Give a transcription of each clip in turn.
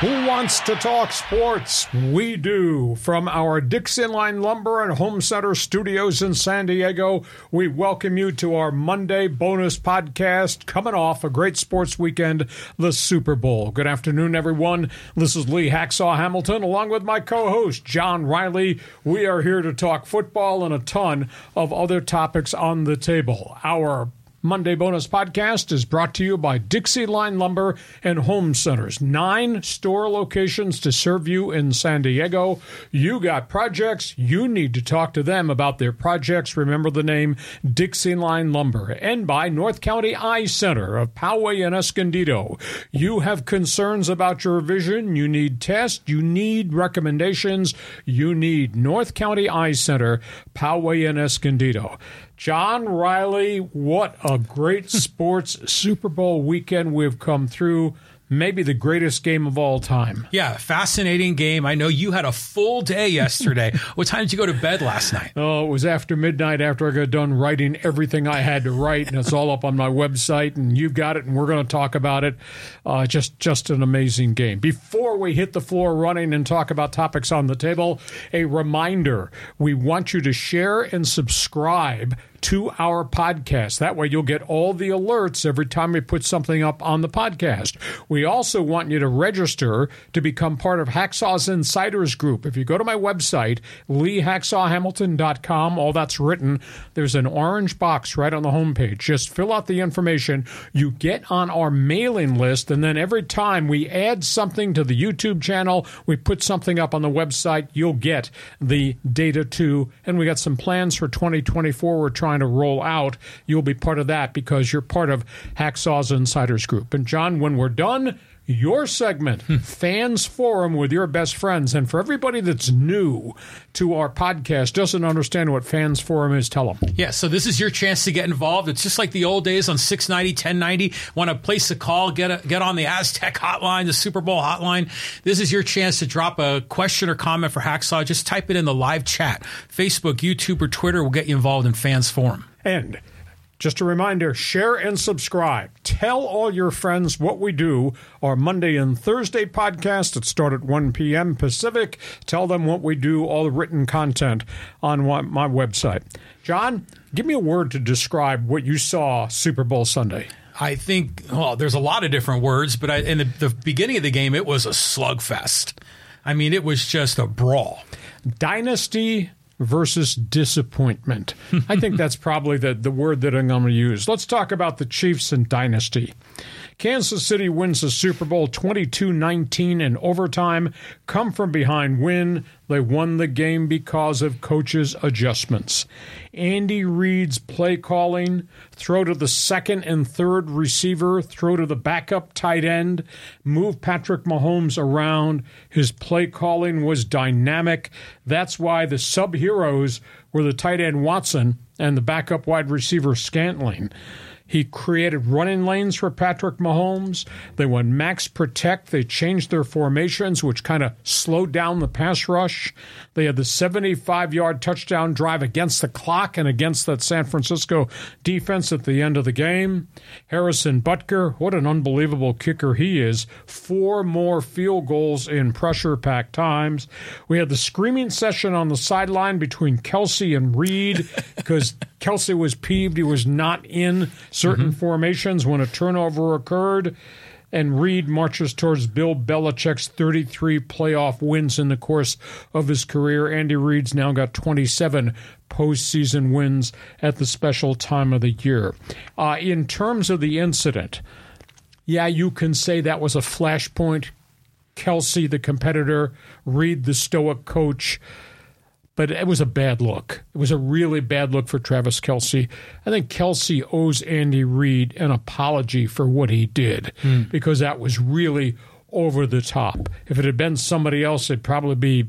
Who wants to talk sports? We do. From our Dixie Line Lumber and Home Center studios in San Diego, we welcome you to our Monday bonus podcast coming off a great sports weekend, the Super Bowl. Good afternoon, everyone. This is Lee Hacksaw Hamilton, along with my co host, John Riley. We are here to talk football and a ton of other topics on the table. Our Monday Bonus Podcast is brought to you by Dixie Line Lumber and Home Centers. Nine store locations to serve you in San Diego. You got projects, you need to talk to them about their projects. Remember the name Dixie Line Lumber. And by North County Eye Center of Poway and Escondido. You have concerns about your vision, you need tests, you need recommendations, you need North County Eye Center, Poway and Escondido. John Riley, what a great sports Super Bowl weekend we've come through. Maybe the greatest game of all time. Yeah, fascinating game. I know you had a full day yesterday. what time did you go to bed last night? Oh, it was after midnight after I got done writing everything I had to write, and it's all up on my website, and you've got it, and we're going to talk about it. Uh, just, just an amazing game. Before we hit the floor running and talk about topics on the table, a reminder we want you to share and subscribe to our podcast. That way, you'll get all the alerts every time we put something up on the podcast. We also want you to register to become part of Hacksaw's Insiders Group. If you go to my website, leehacksawhamilton.com, all that's written, there's an orange box right on the homepage. Just fill out the information. You get on our mailing list, and then every time we add something to the YouTube channel, we put something up on the website, you'll get the data too. And we got some plans for 2024. We're trying trying to roll out, you'll be part of that because you're part of Hacksaw's Insiders Group. And John, when we're done, your segment, hmm. Fans Forum with your best friends. And for everybody that's new to our podcast, doesn't understand what Fans Forum is, tell them. Yeah, so this is your chance to get involved. It's just like the old days on 690, 1090. Want to place a call, get, a, get on the Aztec hotline, the Super Bowl hotline. This is your chance to drop a question or comment for Hacksaw. Just type it in the live chat. Facebook, YouTube, or Twitter will get you involved in Fans Forum. And just a reminder share and subscribe. Tell all your friends what we do. Our Monday and Thursday podcast that start at 1 p.m. Pacific. Tell them what we do, all the written content on my website. John, give me a word to describe what you saw Super Bowl Sunday. I think, well, there's a lot of different words, but I, in the, the beginning of the game, it was a slugfest. I mean, it was just a brawl. Dynasty versus disappointment. I think that's probably the, the word that I'm going to use. Let's talk about the Chiefs and dynasty. Kansas City wins the Super Bowl 22 19 in overtime. Come from behind win. They won the game because of coaches' adjustments. Andy Reid's play calling, throw to the second and third receiver, throw to the backup tight end, move Patrick Mahomes around. His play calling was dynamic. That's why the sub heroes were the tight end Watson and the backup wide receiver Scantling. He created running lanes for Patrick Mahomes. They went max protect. They changed their formations, which kind of slowed down the pass rush. They had the 75 yard touchdown drive against the clock and against that San Francisco defense at the end of the game. Harrison Butker, what an unbelievable kicker he is. Four more field goals in pressure packed times. We had the screaming session on the sideline between Kelce and Reid because Kelce was peeved he was not in certain mm-hmm. formations when a turnover occurred. And Reid marches towards Bill Belichick's 33 playoff wins in the course of his career. Andy Reid's now got 27 postseason wins at the special time of the year. Uh, in terms of the incident, yeah, you can say that was a flashpoint. Kelce, the competitor, Reid, the stoic coach but it was a bad look. It was a really bad look for Travis Kelce. I think Kelce owes Andy Reid an apology for what he did mm. because that was really over the top. If it had been somebody else, it'd probably be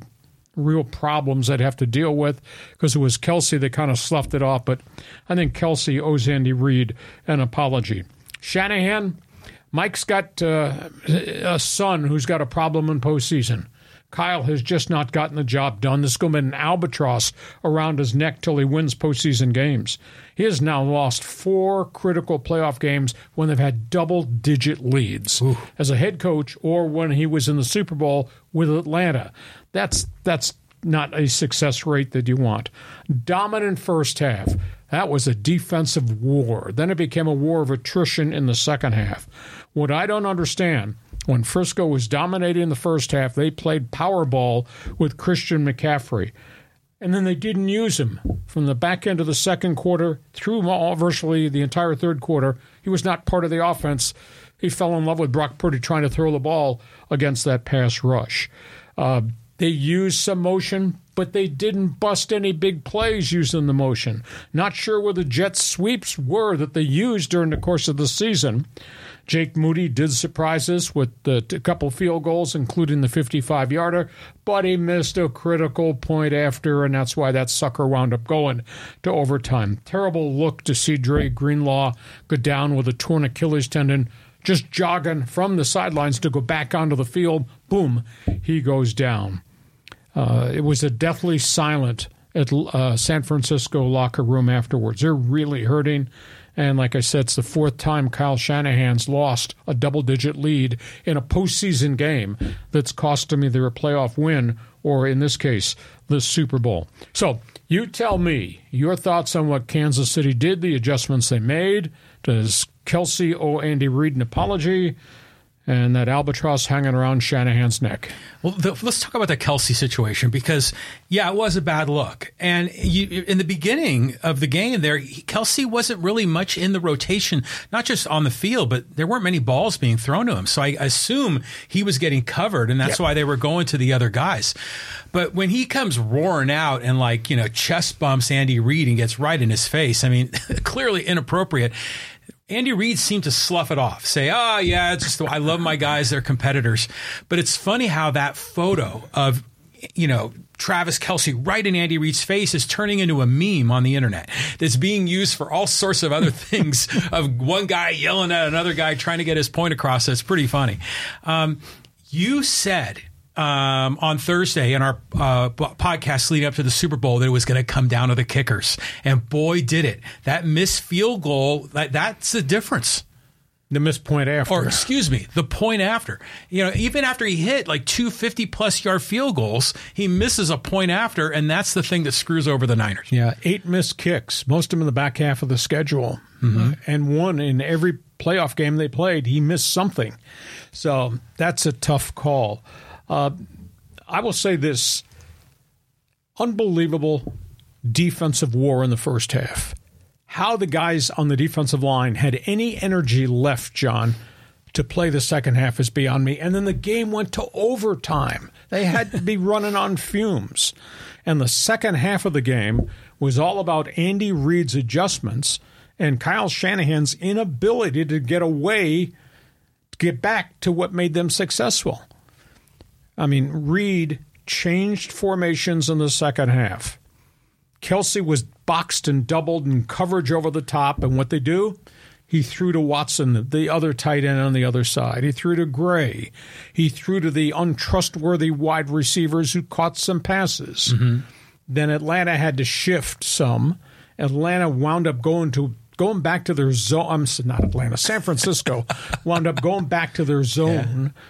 real problems I'd have to deal with because it was Kelce that kind of sloughed it off. But I think Kelce owes Andy Reid an apology. Shanahan, Mike's got uh, a son who's got a problem in postseason. Kyle has just not gotten the job done. This is going to be an albatross around his neck till he wins postseason games. He has now lost four critical playoff games when they've had double digit leads Ooh. as a head coach or when he was in the Super Bowl with Atlanta. That's that's not a success rate that you want. Dominant first half. That was a defensive war. Then it became a war of attrition in the second half. What I don't understand when Frisco was dominating the first half, they played Powerball with Christian McCaffrey. And then they didn't use him from the back end of the second quarter through all, virtually the entire third quarter. He was not part of the offense. He fell in love with Brock Purdy trying to throw the ball against that pass rush. Uh, they used some motion, but they didn't bust any big plays using the motion. Not sure where the Jets' sweeps were that they used during the course of the season. Jake Moody did surprise us with a couple field goals, including the 55 yarder, but he missed a critical point after, and that's why that sucker wound up going to overtime. Terrible look to see Dre Greenlaw go down with a torn Achilles tendon, just jogging from the sidelines to go back onto the field. Boom, he goes down. Uh, it was a deathly silent at uh, San Francisco locker room afterwards. They're really hurting. And like I said, it's the fourth time Kyle Shanahan's lost a double digit lead in a postseason game that's cost him either a playoff win or, in this case, the Super Bowl. So you tell me your thoughts on what Kansas City did, the adjustments they made. Does Kelce owe Andy Reid an apology? And that albatross hanging around Shanahan's neck. Well, the, let's talk about the Kelce situation because, yeah, it was a bad look. And you, in the beginning of the game, there, Kelce wasn't really much in the rotation, not just on the field, but there weren't many balls being thrown to him. So I assume he was getting covered, and that's yep. why they were going to the other guys. But when he comes roaring out and like you know chest bumps Andy Reid and gets right in his face, I mean, clearly inappropriate. Andy Reid seemed to slough it off, say, "Oh yeah, it's just I love my guys; they're competitors." But it's funny how that photo of you know Travis Kelce right in Andy Reid's face is turning into a meme on the internet that's being used for all sorts of other things. of one guy yelling at another guy trying to get his point across. That's pretty funny. Um, you said um, on Thursday in our uh, podcast leading up to the Super Bowl that it was going to come down to the kickers, and boy, did it! That missed field goal that, that's the difference. The missed point after, or excuse me, the point after. You know, even after he hit like two 50 plus yard field goals, he misses a point after, and that's the thing that screws over the Niners. Yeah, eight missed kicks, most of them in the back half of the schedule, mm-hmm. and one in every playoff game they played. He missed something, so that's a tough call. Uh, I will say this unbelievable defensive war in the first half. How the guys on the defensive line had any energy left, John, to play the second half is beyond me. And then the game went to overtime. They had to be running on fumes. And the second half of the game was all about Andy Reid's adjustments and Kyle Shanahan's inability to get away, to get back to what made them successful. I mean, Reid changed formations in the second half. Kelce was boxed and doubled and coverage over the top. And what they do? He threw to Watson, the other tight end on the other side. He threw to Gray. He threw to the untrustworthy wide receivers who caught some passes. Mm-hmm. Then Atlanta had to shift some. Atlanta wound up going to going back to their zone. I'm not Atlanta, San Francisco wound up going back to their zone. Yeah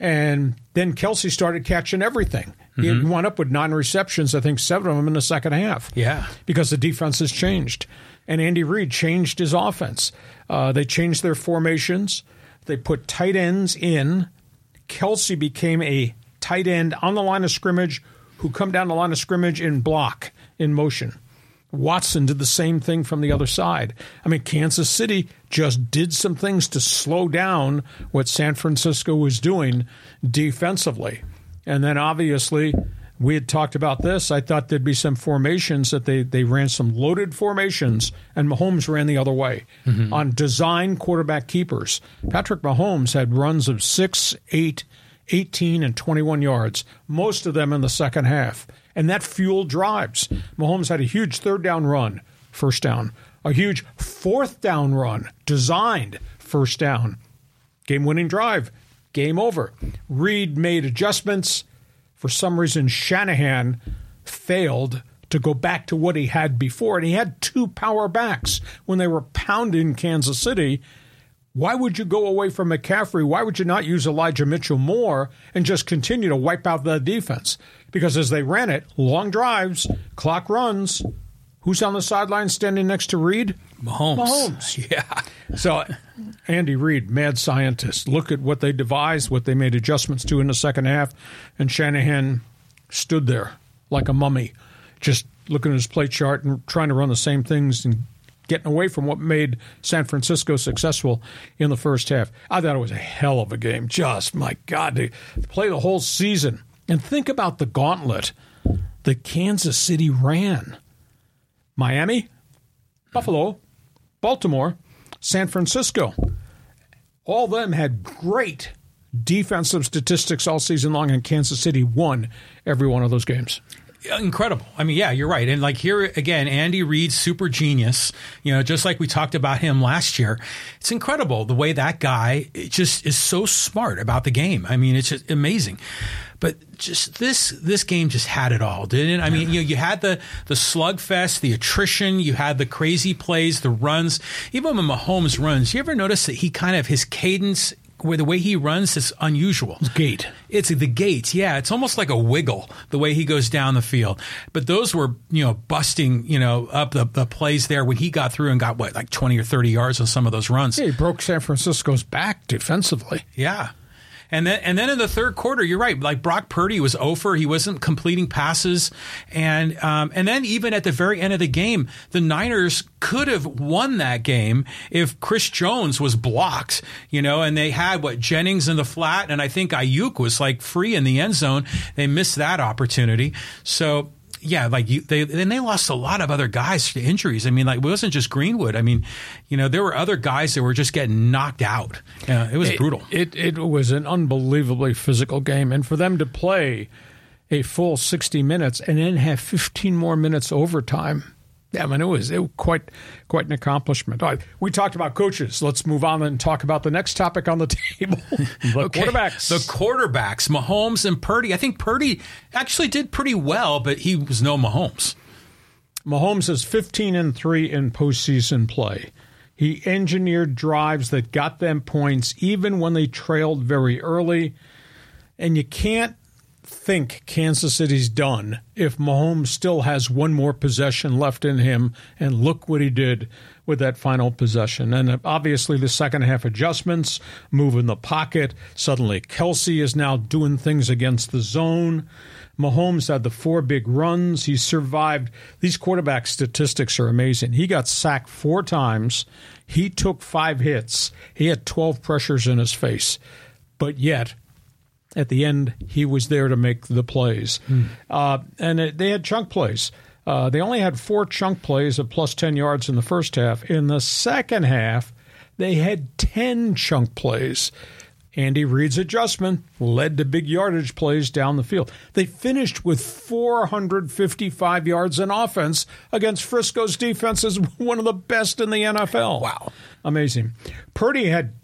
and then Kelce started catching everything. Mm-hmm. He wound up with nine receptions, I think seven of them in the second half. Yeah. Because the defense has changed. And Andy Reid changed his offense. Uh, they changed their formations. They put tight ends in. Kelce became a tight end on the line of scrimmage who come down the line of scrimmage in block, in motion. Watson did the same thing from the other side. I mean, Kansas City just did some things to slow down what San Francisco was doing defensively. And then obviously, we had talked about this. I thought there'd be some formations that they, they ran some loaded formations, and Mahomes ran the other way mm-hmm. on design quarterback keepers. Patrick Mahomes had runs of six, eight, 18, and 21 yards, most of them in the second half and that fueled drives. Mahomes had a huge third down run, first down, a huge fourth down run, designed first down. game winning drive, game over. Reid made adjustments. For some reason, Shanahan failed to go back to what he had before. And he had two power backs when they were pounding Kansas City. Why would you go away from McCaffrey? Why would you not use Elijah Mitchell more and just continue to wipe out the defense? Because as they ran it, long drives, clock runs. Who's on the sideline standing next to Reid? Mahomes. Mahomes. Yeah. So, Andy Reid, mad scientist. Look at what they devised, what they made adjustments to in the second half, and Shanahan stood there like a mummy, just looking at his play chart and trying to run the same things and getting away from what made San Francisco successful in the first half. I thought it was a hell of a game. Just, my God, to play the whole season. And think about the gauntlet that Kansas City ran Miami, Buffalo, Baltimore, San Francisco. All of them had great defensive statistics all season long, and Kansas City won every one of those games incredible. I mean, yeah, you're right. And like here again, Andy Reid, super genius. You know, just like we talked about him last year. It's incredible the way that guy just is so smart about the game. I mean, it's just amazing. But just this this game just had it all, didn't it? I mean, you know, you had the the slugfest, the attrition, you had the crazy plays, the runs. Even when Mahomes runs, you ever notice that he kind of his cadence where the way he runs is unusual. It's gait. It's the gates. Yeah, it's almost like a wiggle the way he goes down the field. But those were you know busting you know up the, the plays there when he got through and got what like twenty or thirty yards on some of those runs. Yeah, he broke San Francisco's back defensively. Yeah. And then, and then in the third quarter, you're right. Like Brock Purdy was over. He wasn't completing passes. And, um, and then even at the very end of the game, the Niners could have won that game if Chris Jones was blocked, you know, and they had what Jennings in the flat. And I think Aiyuk was like free in the end zone. They missed that opportunity. So, yeah, like you, they then they lost a lot of other guys to injuries. I mean, like it wasn't just Greenwood. I mean, you know, there were other guys that were just getting knocked out. Yeah, it was it, brutal. It it was an unbelievably physical game, and for them to play a full sixty minutes and then have fifteen more minutes overtime yeah, I mean, it was, it was quite quite an accomplishment. All right, we talked about coaches. Let's move on and talk about the next topic on the table: the okay. quarterbacks. The quarterbacks, Mahomes and Purdy. I think Purdy actually did pretty well, but he was no Mahomes. Mahomes is 15 and three in postseason play. He engineered drives that got them points even when they trailed very early. And you can't think Kansas City's done if Mahomes still has one more possession left in him. And look what he did with that final possession. And uh, obviously, the second half adjustments, move in the pocket. Suddenly, Kelce is now doing things against the zone. Mahomes had the four big runs. He survived. These quarterback statistics are amazing. He got sacked four times. He took five hits. He had 12 pressures in his face. But yet, at the end, he was there to make the plays. Mm. Uh, and it, they had chunk plays. Uh, they only had four chunk plays of plus 10 yards in the first half. In the second half, they had 10 chunk plays. Andy Reid's adjustment led to big yardage plays down the field. They finished with 455 yards in offense against Frisco's defense is one of the best in the NFL. Wow. Amazing. Purdy had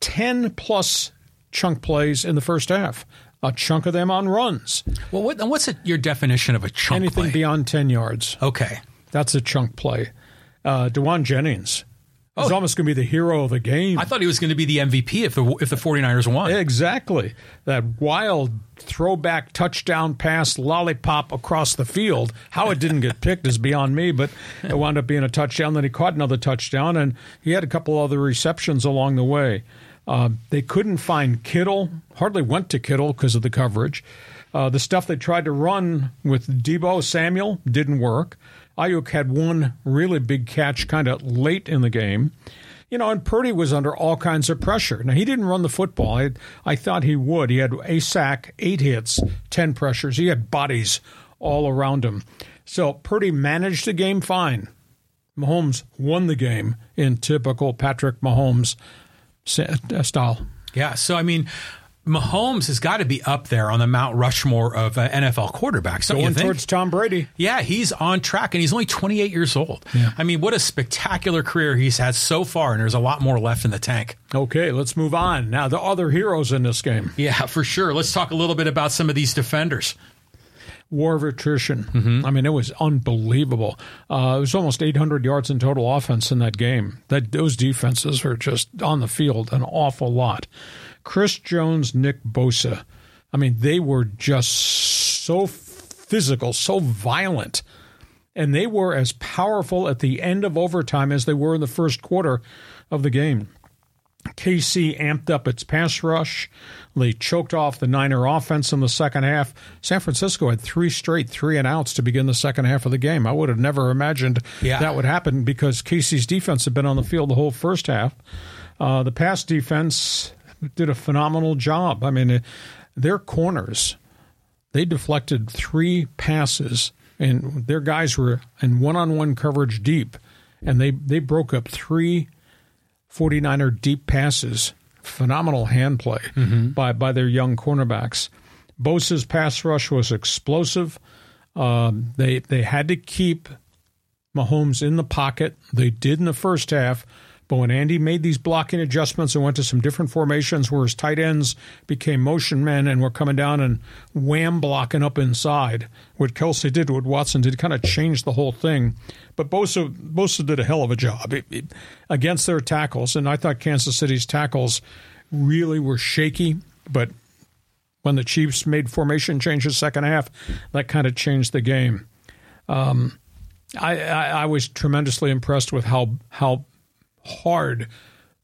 10 plus chunk plays in the first half. A chunk of them on runs. Well, what, what's your definition of a chunk play? Anything play? beyond 10 yards. Okay. That's a chunk play. Uh, Jauan Jennings is oh. almost going to be the hero of the game. I thought he was going to be the MVP if the, if the 49ers won. Exactly. That wild throwback touchdown pass lollipop across the field. How it didn't get picked is beyond me, but it wound up being a touchdown. Then he caught another touchdown, and he had a couple other receptions along the way. Uh, they couldn't find Kittle, hardly went to Kittle because of the coverage. Uh, the stuff they tried to run with Deebo Samuel didn't work. Aiyuk had one really big catch kind of late in the game. You know, and Purdy was under all kinds of pressure. Now, he didn't run the football. I, I thought he would. He had a sack, eight hits, 10 pressures. He had bodies all around him. So Purdy managed the game fine. Mahomes won the game in typical Patrick Mahomes style. Yeah. So, I mean, Mahomes has got to be up there on the Mount Rushmore of uh, NFL quarterbacks. Going you think? towards Tom Brady. Yeah, he's on track, and he's only 28 years old. I mean, what a spectacular career he's had so far, and there's a lot more left in the tank. Okay, let's move on. Now, the other heroes in this game Yeah, for sure. Let's talk a little bit about some of these defenders. War of attrition. I mean, it was unbelievable. Uh, it was almost 800 yards in total offense in that game. That Those defenses are just on the field an awful lot. Chris Jones, Nick Bosa. I mean, they were just so physical, so violent. And they were as powerful at the end of overtime as they were in the first quarter of the game. KC amped up its pass rush. They choked off the Niner offense in the second half. San Francisco had three straight three and outs to begin the second half of the game. I would have never imagined Yeah. that would happen because KC's defense had been on the field the whole first half. Uh, the pass defense did a phenomenal job. I mean, their corners, they deflected three passes, and their guys were in one on one coverage deep, and they, they broke up three 49er deep passes. Phenomenal hand play by, by their young cornerbacks. Bosa's pass rush was explosive. Um, they they had to keep Mahomes in the pocket. They did in the first half, but when Andy made these blocking adjustments and went to some different formations where his tight ends became motion men and were coming down and wham blocking up inside, what Kelce did, what Watson did, kind of changed the whole thing. But Bosa, Bosa did a hell of a job It- it- against their tackles, and I thought Kansas City's tackles really were shaky, but when the Chiefs made formation changes second half, that kind of changed the game. Um, I, I, I was tremendously impressed with how how hard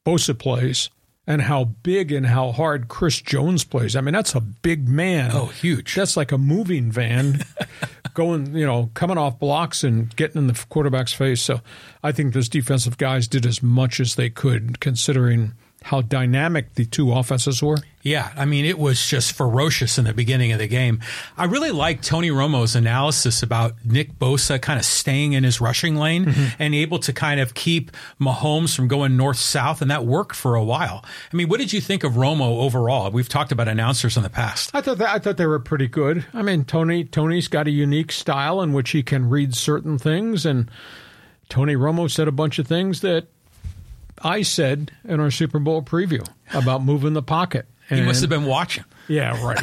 Bosa plays and how big and how hard Chris Jones plays. I mean, that's a big man. Oh, huge. That's like a moving van going, you know, coming off blocks and getting in the quarterback's face. So I think those defensive guys did as much as they could considering how dynamic the two offenses were. Yeah, I mean, it was just ferocious in the beginning of the game. I really like Tony Romo's analysis about Nick Bosa kind of staying in his rushing lane mm-hmm. and able to kind of keep Mahomes from going north south, and that worked for a while. I mean, what did you think of Romo overall? We've talked about announcers in the past. I thought that, I thought they were pretty good. I mean, Tony Tony's got a unique style in which he can read certain things, and Tony Romo said a bunch of things that I said in our Super Bowl preview about moving the pocket. He must have been watching. yeah, right.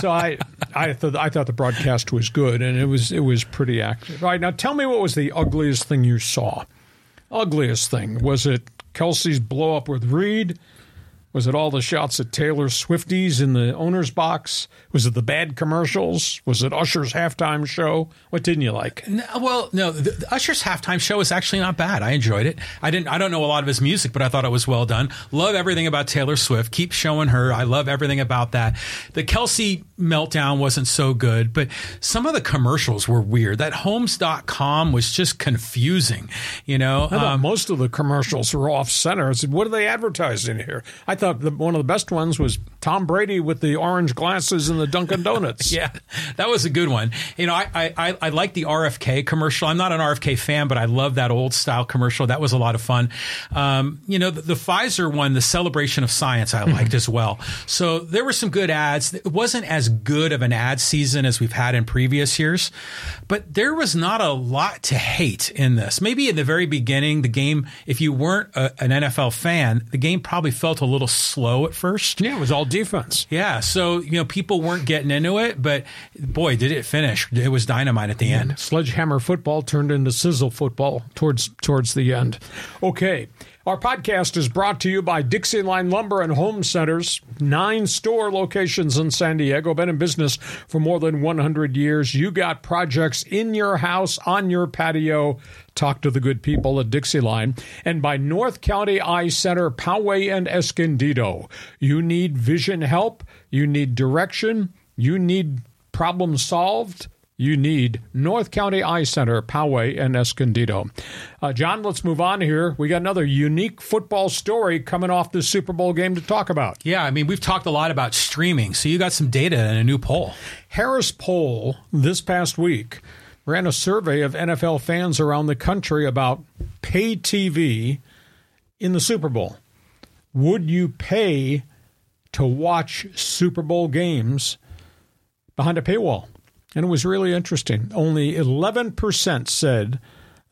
so I, I thought I thought the broadcast was good, and it was it was pretty active. All right, now tell me what was the ugliest thing you saw? Ugliest thing was it Kelce's blow up with Reid? Was it all the shots at Taylor Swifties in the owner's box? Was it the bad commercials? Was it Usher's halftime show? What didn't you like? No, well, no, the, the Usher's halftime show was actually not bad. I enjoyed it. I didn't. I don't know a lot of his music, but I thought it was well done. Love everything about Taylor Swift. Keep showing her. I love everything about that. The Kelce meltdown wasn't so good, but some of the commercials were weird. That Homes.com was just confusing. You know, Um, most of the commercials were off center. I said, "What are they advertising here?" I thought the, one of the best ones was Tom Brady with the orange glasses and the Dunkin' Donuts. Yeah, that was a good one. You know, I, I, I, I like the RFK commercial. I'm not an RFK fan, but I love that old style commercial. That was a lot of fun. Um, you know, the, the Pfizer one, the celebration of science, I liked as well. So there were some good ads. It wasn't as good of an ad season as we've had in previous years, but there was not a lot to hate in this. Maybe in the very beginning, the game, if you weren't a, an NFL fan, the game probably felt a little slow at first. Yeah, it was all defense. Yeah, so you know people weren't getting into it, but boy, did it finish! It was dynamite at the end. Sledgehammer football turned into sizzle football towards towards the end. Okay. Our podcast is brought to you by Dixie Line Lumber and Home Centers, nine store locations in San Diego, been in business for more than 100 years. You got projects in your house, on your patio. Talk to the good people at Dixie Line. And by North County Eye Center, Poway and Escondido. You need vision help, you need direction, you need problem solved you need North County Eye Center, Poway, and Escondido. Uh, John, let's move on here. We got another unique football story coming off the Super Bowl game to talk about. Yeah, I mean we've talked a lot about streaming, so you got some data and a new poll. Harris Poll this past week ran a survey of NFL fans around the country about pay TV in the Super Bowl. Would you pay to watch Super Bowl games behind a paywall. And it was really interesting. Only 11% said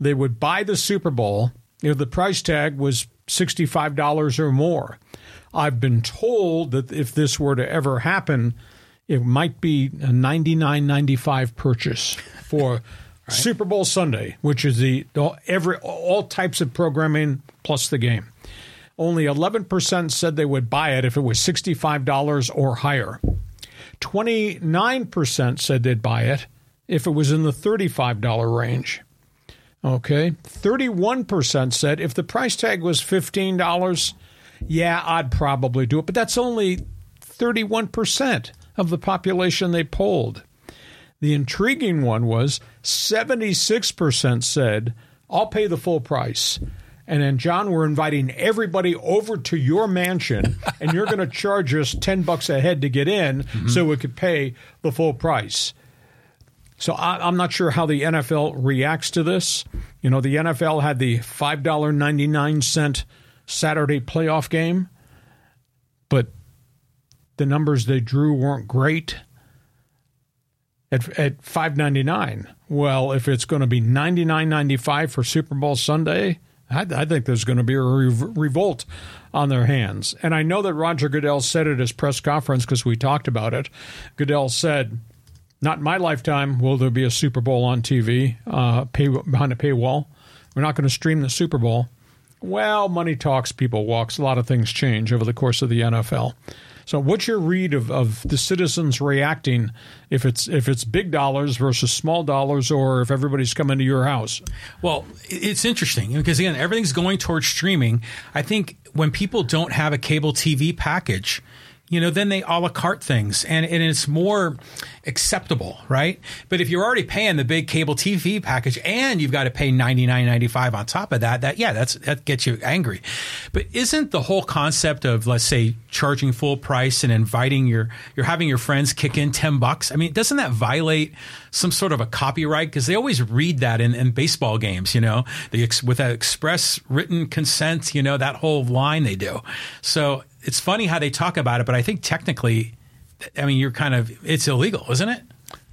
they would buy the Super Bowl if the price tag was $65 or more. I've been told that if this were to ever happen, it might be a 99.95 purchase for right. Super Bowl Sunday, which is the every all types of programming plus the game. Only 11% said they would buy it if it was $65 or higher. 29% said they'd buy it if it was in the $35 range. Okay. 31% said if the price tag was $15, yeah, I'd probably do it. But that's only 31% of the population they polled. The intriguing one was 76% said, I'll pay the full price. And then, John, we're inviting everybody over to your mansion, and you're going to charge us 10 bucks a head to get in mm-hmm. so we could pay the full price. So I, am not sure how the NFL reacts to this. You know, the NFL had the $5.99 Saturday playoff game, but the numbers they drew weren't great. At, at 5.99, well, if it's going to be 99.95 for Super Bowl Sunday, I, I think there's going to be a re- revolt on their hands. And I know that Roger Goodell said at his press conference because we talked about it. Goodell said, "Not in my lifetime will there be a Super Bowl on TV uh, pay, behind a paywall. We're not going to stream the Super Bowl." Well, money talks, people walks. A lot of things change over the course of the NFL. So, what's your read of, of the citizens reacting if it's if it's big dollars versus small dollars, or if everybody's coming to your house? Well, it's interesting because again, everything's going towards streaming. I think when people don't have a cable TV package, you know, then they a la carte things and, and it's more acceptable, right? But if you're already paying the big cable TV package and you've got to pay ninety nine ninety five on top of that, that yeah, that's that gets you angry. But isn't the whole concept of let's say charging full price and inviting your you're having your friends kick in ten bucks? I mean, doesn't that violate some sort of a copyright? Because they always read that in, in baseball games, you know, the with that express written consent, you know, that whole line they do. So it's funny how they talk about it, but I think technically, I mean, you're kind of it's illegal, isn't it?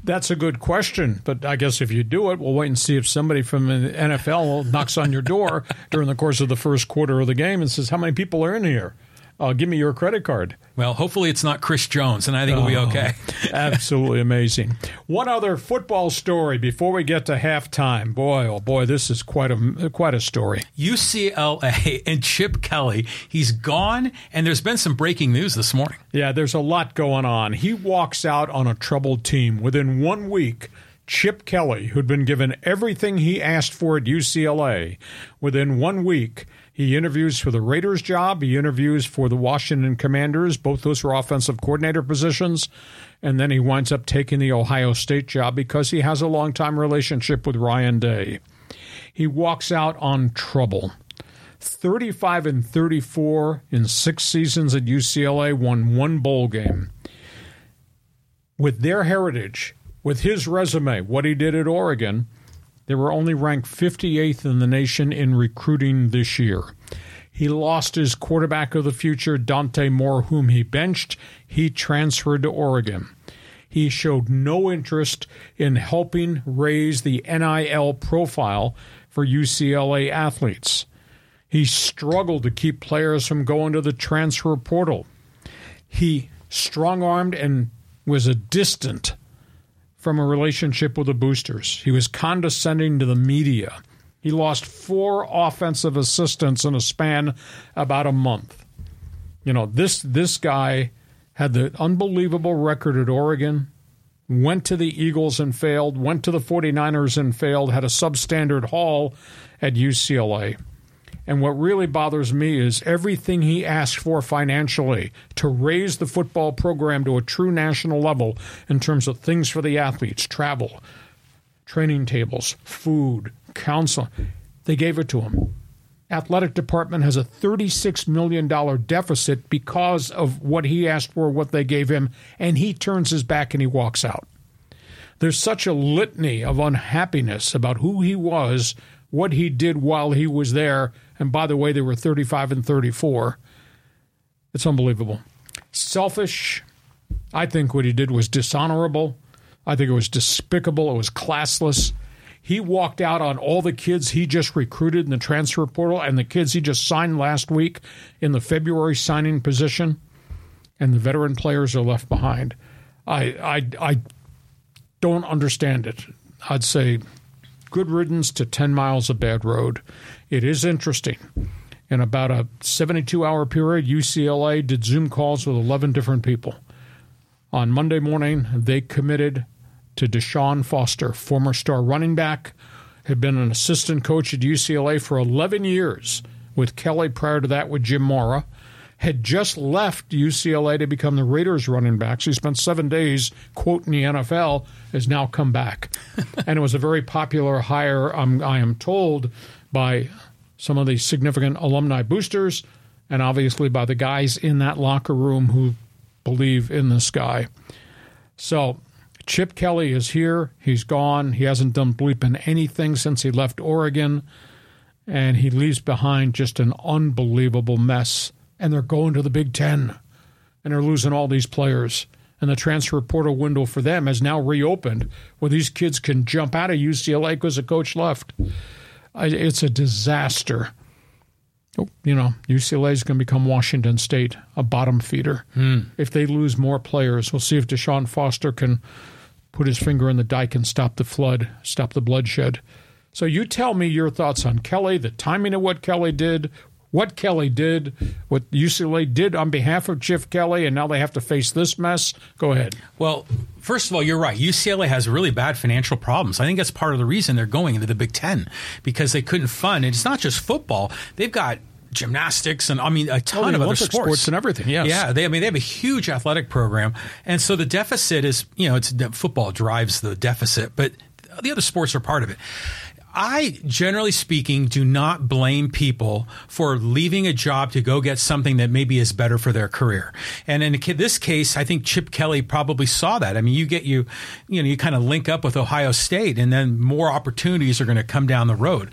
That's a good question, but I guess if you do it, we'll wait and see if somebody from the NFL knocks on your door during the course of the first quarter of the game and says, "How many people are in here?" Uh, give me your credit card. Well, hopefully it's not Chris Jones, and I think oh, we'll be okay. absolutely amazing. One other football story before we get to halftime. Boy, oh boy, this is quite a quite a story. UCLA and Chip Kelly, he's gone, and there's been some breaking news this morning. Yeah, there's a lot going on. He walks out on a troubled team within one week. Chip Kelly, who'd been given everything he asked for at UCLA, within one week he interviews for the Raiders job. He interviews for the Washington Commanders. Both those were offensive coordinator positions. And then he winds up taking the Ohio State job because he has a long-time relationship with Ryan Day. He walks out on trouble. 35 and 34 in six seasons at UCLA, won one bowl game. With their heritage, with his resume, what he did at Oregon, they were only ranked 58th in the nation in recruiting this year. He lost his quarterback of the future, Dante Moore, whom he benched. He transferred to Oregon. He showed no interest in helping raise the NIL profile for UCLA athletes. He struggled to keep players from going to the transfer portal. He strong armed and was a distant from a relationship with the boosters. He was condescending to the media. He lost four offensive assistants in a span about a month. You know, this this guy had the unbelievable record at Oregon, went to the Eagles and failed, went to the 49ers and failed, had a substandard haul at UCLA. And what really bothers me is everything he asked for financially to raise the football program to a true national level in terms of things for the athletes, travel, training tables, food, counsel. They gave it to him. Athletic department has a $36 million deficit because of what he asked for, what they gave him, and he turns his back and he walks out. There's such a litany of unhappiness about who he was, what he did while he was there, and by the way, they were 35 and 34. It's unbelievable. selfish. I think what he did was dishonorable. I think it was despicable. It was classless. He walked out on all the kids he just recruited in the transfer portal and the kids he just signed last week in the February signing position, and the veteran players are left behind. I I I don't understand it. I'd say good riddance to 10 miles of bad road. It is interesting. In about a 72 hour period, UCLA did Zoom calls with 11 different people. On Monday morning, they committed to Deshaun Foster, former star running back, had been an assistant coach at UCLA for 11 years with Kelly prior to that with Jim Mora had just left UCLA to become the Raiders running back. So he spent seven days, quote, in the NFL, has now come back. and it was a very popular hire, um, I am told, by some of the significant alumni boosters and obviously by the guys in that locker room who believe in this guy. So Chip Kelly is here. He's gone. He hasn't done bleeping anything since he left Oregon. And he leaves behind just an unbelievable mess and they're going to the Big Ten, and they're losing all these players. And the transfer portal window for them has now reopened, where these kids can jump out of UCLA because the coach left. It's a disaster. You know, UCLA is going to become Washington State, a bottom feeder. Hmm. If they lose more players, we'll see if Deshaun Foster can put his finger in the dike and stop the flood, stop the bloodshed. So you tell me your thoughts on Kelly, the timing of what Kelly did, what Kelly did, what UCLA did on behalf of Chip Kelly, and now they have to face this mess. Go ahead. Well, first of all, you're right. UCLA has really bad financial problems. I think that's part of the reason they're going into the Big Ten because they couldn't fund. And it's not just football; they've got gymnastics and I mean a ton oh, of other sports. sports. and everything. Yes. Yeah, they I mean they have a huge athletic program, and so the deficit is you know it's football drives the deficit, but the other sports are part of it. I, generally speaking, do not blame people for leaving a job to go get something that maybe is better for their career. And in this case, I think Chip Kelly probably saw that. I mean, you get you, you know, you kind of link up with Ohio State and then more opportunities are going to come down the road.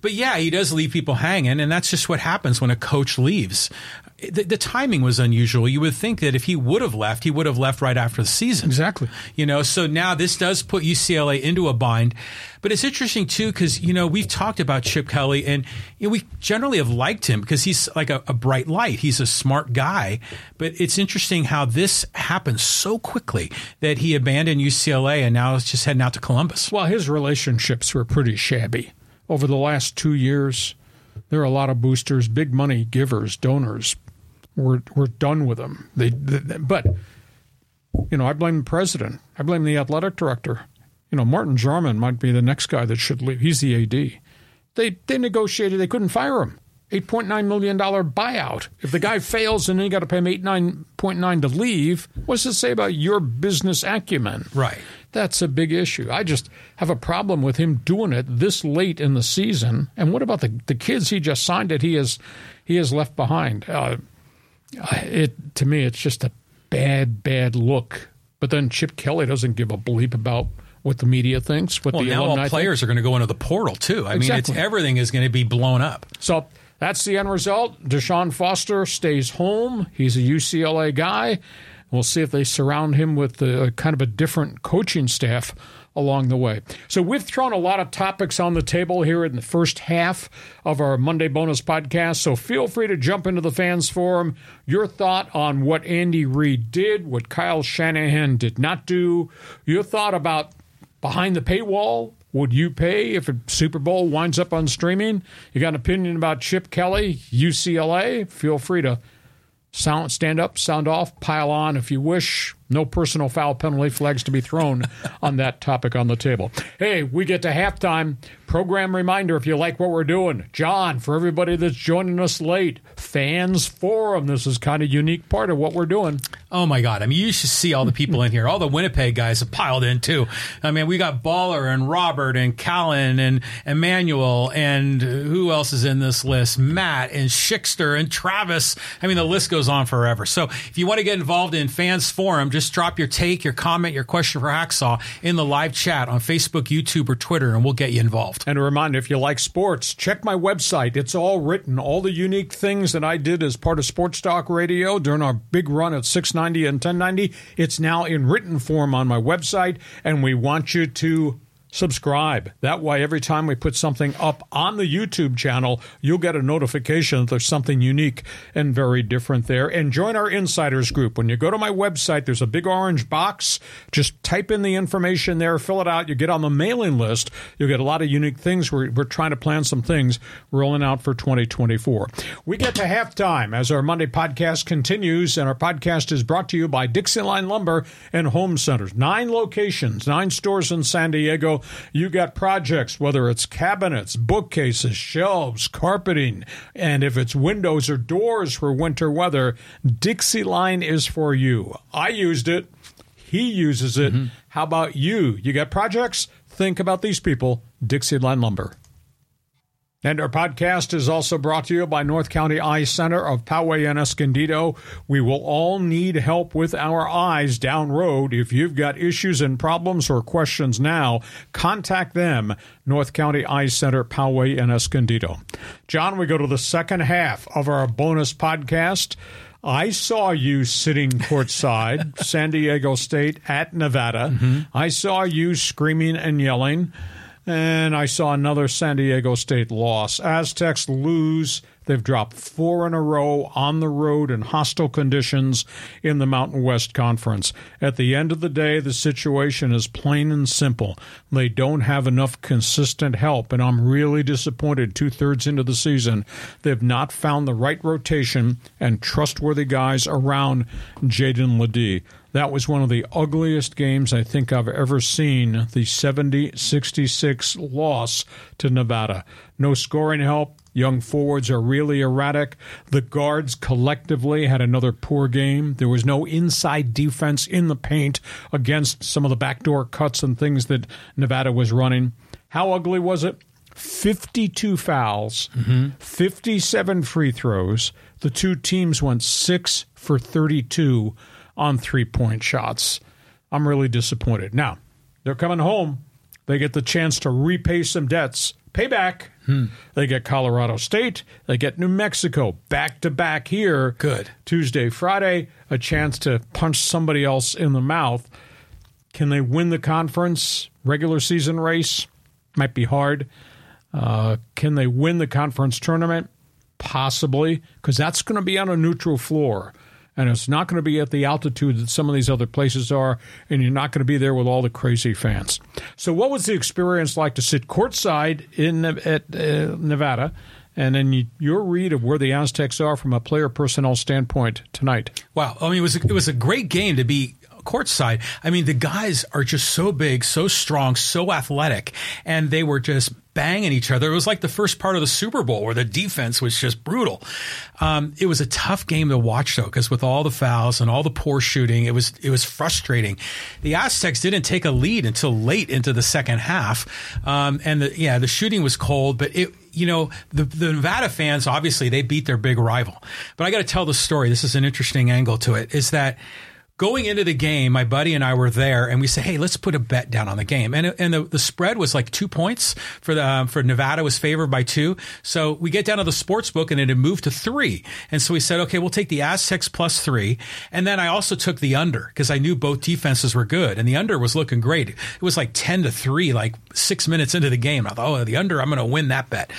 But yeah, he does leave people hanging, and that's just what happens when a coach leaves the, the, timing was unusual. You would think that if he would have left, he would have left right after the season. Exactly. You know, so now this does put UCLA into a bind. But it's interesting too because you know we've talked about Chip Kelly, and you know, we generally have liked him because he's like a, a bright light. He's a smart guy. But it's interesting how this happened so quickly that he abandoned UCLA and now is just heading out to Columbus. Well, his relationships were pretty shabby over the last two years. There are a lot of boosters, big money givers, donors, we're we're done with them. They, they, but you know, I blame the president. I blame the athletic director. You know, Martin Jarmond might be the next guy that should leave. He's the AD. They they negotiated. They couldn't fire him. Eight point nine million dollar buyout. If the guy fails and then you got to pay him eight nine point nine to leave, what's it say about your business acumen? Right. That's a big issue. I just have a problem with him doing it this late in the season. And what about the the kids he just signed that he has he has left behind? Uh, it to me, it's just a bad, bad look. But then Chip Kelly doesn't give a bleep about what the media thinks. What well, the now all players think. are going to go into the portal too. I exactly. mean, it's everything is going to be blown up. So that's the end result. Deshaun Foster stays home. He's a UCLA guy. We'll see if they surround him with a, kind of a different coaching staff along the way. So we've thrown a lot of topics on the table here in the first half of our Monday bonus podcast. So feel free to jump into the fans forum. Your thought on what Andy Reid did, what Kyle Shanahan did not do, your thought about behind the paywall. Would you pay if a Super Bowl winds up on streaming? You got an opinion about Chip Kelly, UCLA? Feel free to sound, stand up, sound off, pile on if you wish. No personal foul penalty flags to be thrown on that topic on the table. Hey, we get to halftime. Program reminder if you like what we're doing. John, for everybody that's joining us late, Fans Forum. This is kind of unique part of what we're doing. Oh my God. I mean, you should see all the people in here. All the Winnipeg guys have piled in too. I mean, we got Baller and Robert and Callan and Emmanuel and who else is in this list? Matt and Schickster and Travis. I mean, the list goes on forever. So if you want to get involved in Fans Forum, Just drop your take, your comment, your question for Hacksaw in the live chat on Facebook, YouTube, or Twitter, and we'll get you involved. And a reminder if you like sports, check my website. It's all written. All the unique things that I did as part of Sports Talk Radio during our big run at 690 and 1090, it's now in written form on my website. And we want you to subscribe. That way, every time we put something up on the YouTube channel, you'll get a notification that there's something unique and very different there. And join our insiders group. When you go to my website, there's a big orange box. Just type in the information there, fill it out. You get on the mailing list. You'll get a lot of unique things. We're, we're trying to plan some things rolling out for 2024. We get to halftime as our Monday podcast continues, and our podcast is brought to you by Dixie Line Lumber and Home Centers. Nine locations, nine stores in San Diego. You got projects, whether it's cabinets, bookcases, shelves, carpeting, and if it's windows or doors for winter weather, Dixie Line is for you. I used it. He uses it. Mm-hmm. How about you? You got projects? Think about these people, Dixie Line Lumber. And our podcast is also brought to you by North County Eye Center of Poway and Escondido. We will all need help with our eyes down road. If you've got issues and problems or questions now, contact them, North County Eye Center, Poway and Escondido. John, we go to the second half of our bonus podcast. I saw you sitting courtside, San Diego State at Nevada. Mm-hmm. I saw you screaming and yelling. And I saw another San Diego State loss. Aztecs lose. They've dropped four in a row on the road in hostile conditions in the Mountain West Conference. At the end of the day, the situation is plain and simple. They don't have enough consistent help, and I'm really disappointed two thirds into the season. They've not found the right rotation and trustworthy guys around Jaedon LeDee. That was one of the ugliest games I think I've ever seen. The 70 66 loss to Nevada. No scoring help. Young forwards are really erratic. The guards collectively had another poor game. There was no inside defense in the paint against some of the backdoor cuts and things that Nevada was running. How ugly was it? 52 fouls, mm-hmm. 57 free throws. The two teams went 6 for 32 on three point shots. I'm really disappointed. Now, they're coming home. They get the chance to repay some debts. Payback. Hmm. They get Colorado State. They get New Mexico back to back here. Good. Tuesday, Friday, a chance to punch somebody else in the mouth. Can they win the conference regular season race? Might be hard. Uh, can they win the conference tournament? Possibly, because that's going to be on a neutral floor and it's not going to be at the altitude that some of these other places are, and you're not going to be there with all the crazy fans. So, what was the experience like to sit courtside in at uh, Nevada? And then you, your read of where the Aztecs are from a player personnel standpoint tonight. Wow, I mean, it was a, it was a great game to be courtside. I mean, the guys are just so big, so strong, so athletic, and they were just banging each other. It was like the first part of the Super Bowl where the defense was just brutal. Um, it was a tough game to watch though, because with all the fouls and all the poor shooting, it was it was frustrating. The Aztecs didn't take a lead until late into the second half, um, and the, yeah, the shooting was cold, but it you know, the, the Nevada fans, obviously, they beat their big rival. But I got to tell the story. This is an interesting angle to it is that going into the game, my buddy and I were there, and we said, "Hey, let's put a bet down on the game." And and the, the spread was like two points for the um, for Nevada was favored by two. So we get down to the sports book, and it had moved to three. And so we said, "Okay, we'll take the Aztecs plus three." And then I also took the under because I knew both defenses were good, and the under was looking great. It was like ten to three, like six minutes into the game. I thought, "Oh, the under, I'm going to win that bet."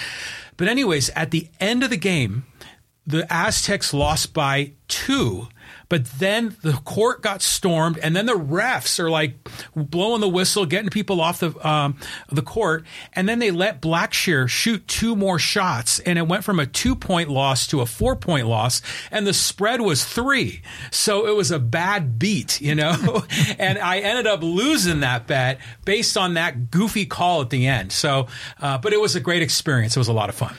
But anyways, at the end of the game, the Aztecs lost by two but then the court got stormed, and then the refs are like blowing the whistle, getting people off the um, the court, and then they let Blackshear shoot two more shots, and it went from a two point loss to a four point loss, and the spread was three. So it was a bad beat, you know, and I ended up losing that bet based on that goofy call at the end. So, uh, but it was a great experience. It was a lot of fun.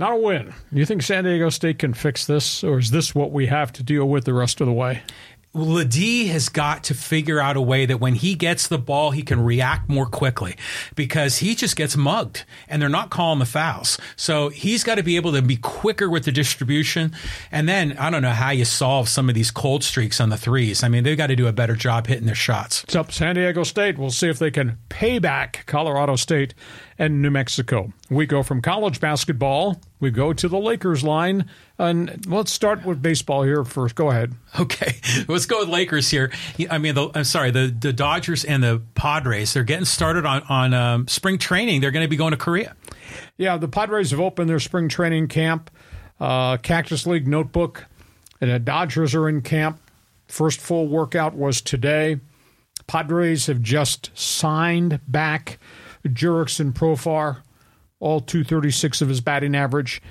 Not a win. Do you think San Diego State can fix this, or is this what we have to deal with the rest of the way? LeDee has got to figure out a way that when he gets the ball, he can react more quickly because he just gets mugged and they're not calling the fouls. So he's got to be able to be quicker with the distribution. And then I don't know how you solve some of these cold streaks on the threes. I mean, they've got to do a better job hitting their shots. It's up San Diego State. We'll see if they can pay back Colorado State and New Mexico. We go from college basketball, we go to the Lakers line. And let's start with baseball here first. Go ahead. Okay, let's go with Lakers here. I mean, the, I'm sorry, the, the Dodgers and the Padres, they're getting started on, on um, spring training. They're going to be going to Korea. Yeah, the Padres have opened their spring training camp. Uh, Cactus League notebook. And the Dodgers are in camp. First full workout was today. Padres have just signed back Jurickson Profar, all 236 of his batting average.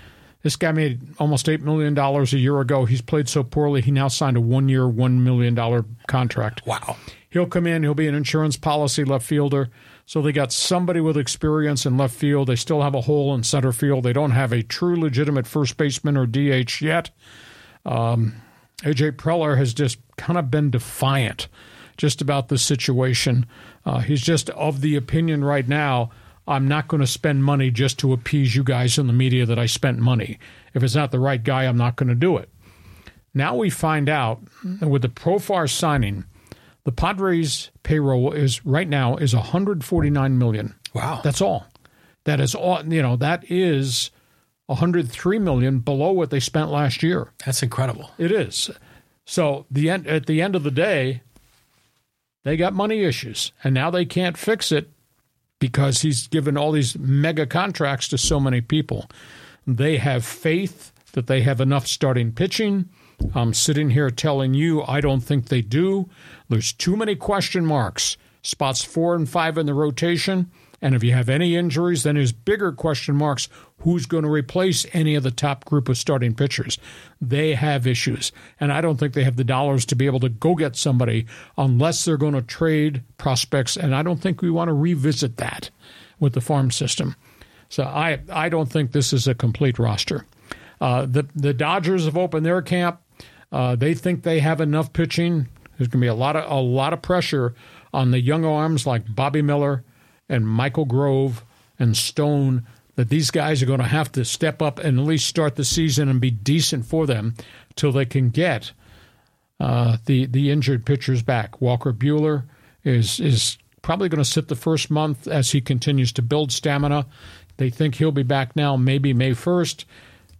This guy made almost $8 million a year ago. He's played so poorly, he now signed a one year, $1 million contract. Wow. He'll come in, he'll be an insurance policy left fielder. So they got somebody with experience in left field. They still have a hole in center field. They don't have a true legitimate first baseman or DH yet. Um, AJ Preller has just kind of been defiant just about the situation. Uh, he's just of the opinion right now I'm not going to spend money just to appease you guys in the media that I spent money. If it's not the right guy, I'm not going to do it. Now we find out with the Profar signing, the Padres payroll is right now is 149 million. Wow. That's all. That is all, you know, that is 103 million below what they spent last year. That's incredible. It is. So the end at the end of the day, they got money issues and now they can't fix it because he's given all these mega contracts to so many people. They have faith that they have enough starting pitching. I'm sitting here telling you I don't think they do. There's too many question marks. Spots four and five in the rotation. And if you have any injuries, then there's bigger question marks. Who's going to replace any of the top group of starting pitchers? They have issues. And I don't think they have the dollars to be able to go get somebody unless they're going to trade prospects. And I don't think we want to revisit that with the farm system. So I, I don't think this is a complete roster. Uh, the, the Dodgers have opened their camp. Uh, they think they have enough pitching. There's going to be a lot of a lot of pressure on the young arms like Bobby Miller and Michael Grove and Stone that these guys are going to have to step up and at least start the season and be decent for them till they can get uh, the the injured pitchers back. Walker Buehler is is probably going to sit the first month as he continues to build stamina. They think he'll be back now, maybe May first.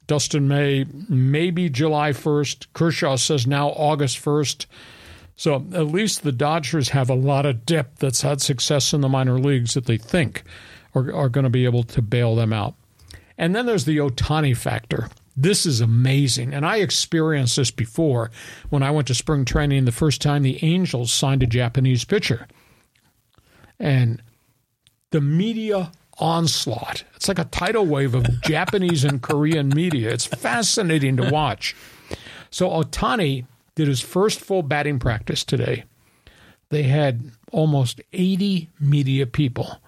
Dustin May, maybe July 1st. Kershaw says now August 1st. So at least the Dodgers have a lot of depth that's had success in the minor leagues that they think are, are going to be able to bail them out. And then there's the Ohtani factor. This is amazing. And I experienced this before when I went to spring training the first time the Angels signed a Japanese pitcher. And the media onslaught. It's like a tidal wave of Japanese and Korean media. It's fascinating to watch. So Ohtani did his first full batting practice today. They had almost 80 media people,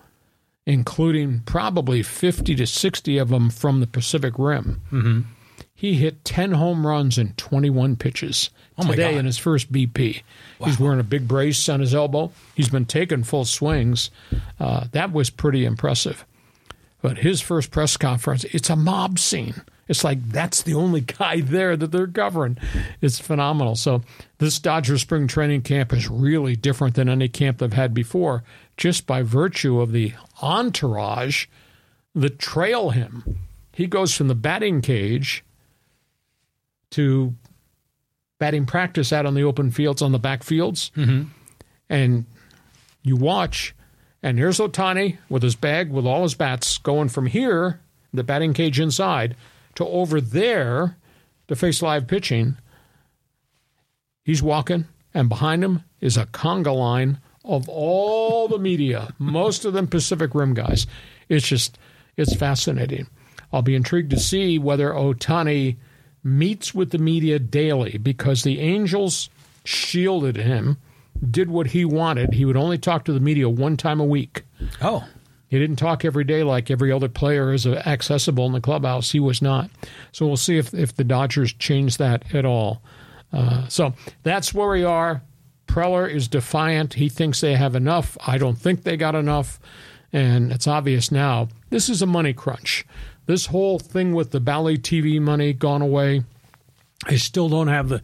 including probably 50 to 60 of them from the Pacific Rim. Mm-hmm. He hit 10 home runs in 21 pitches Oh today God. in his first BP. He's wearing a big brace on his elbow. He's been taking full swings. Uh, that was pretty impressive. But his first press conference, it's a mob scene. It's like that's the only guy there that they're covering. It's phenomenal. So this Dodger spring training camp is really different than any camp they've had before, just by virtue of the entourage that trail him. He goes from the batting cage to batting practice out on the open fields on the back fields. Mhm. And you watch, and here's Ohtani with his bag with all his bats going from here, the batting cage inside, to over there to face live pitching. He's walking, and behind him is a conga line of all the media, most of them Pacific Rim guys. It's just, it's fascinating. I'll be intrigued to see whether Ohtani meets with the media daily because the Angels shielded him, did what he wanted. He would only talk to the media one time a week. Oh, He didn't talk every day like every other player is accessible in the clubhouse. He was not. So we'll see if, if the Dodgers change that at all. Uh, so that's where we are. Preller is defiant. He thinks they have enough. I don't think they got enough. And it's obvious now this is a money crunch. This whole thing with the Bally TV money gone away. I still don't have the,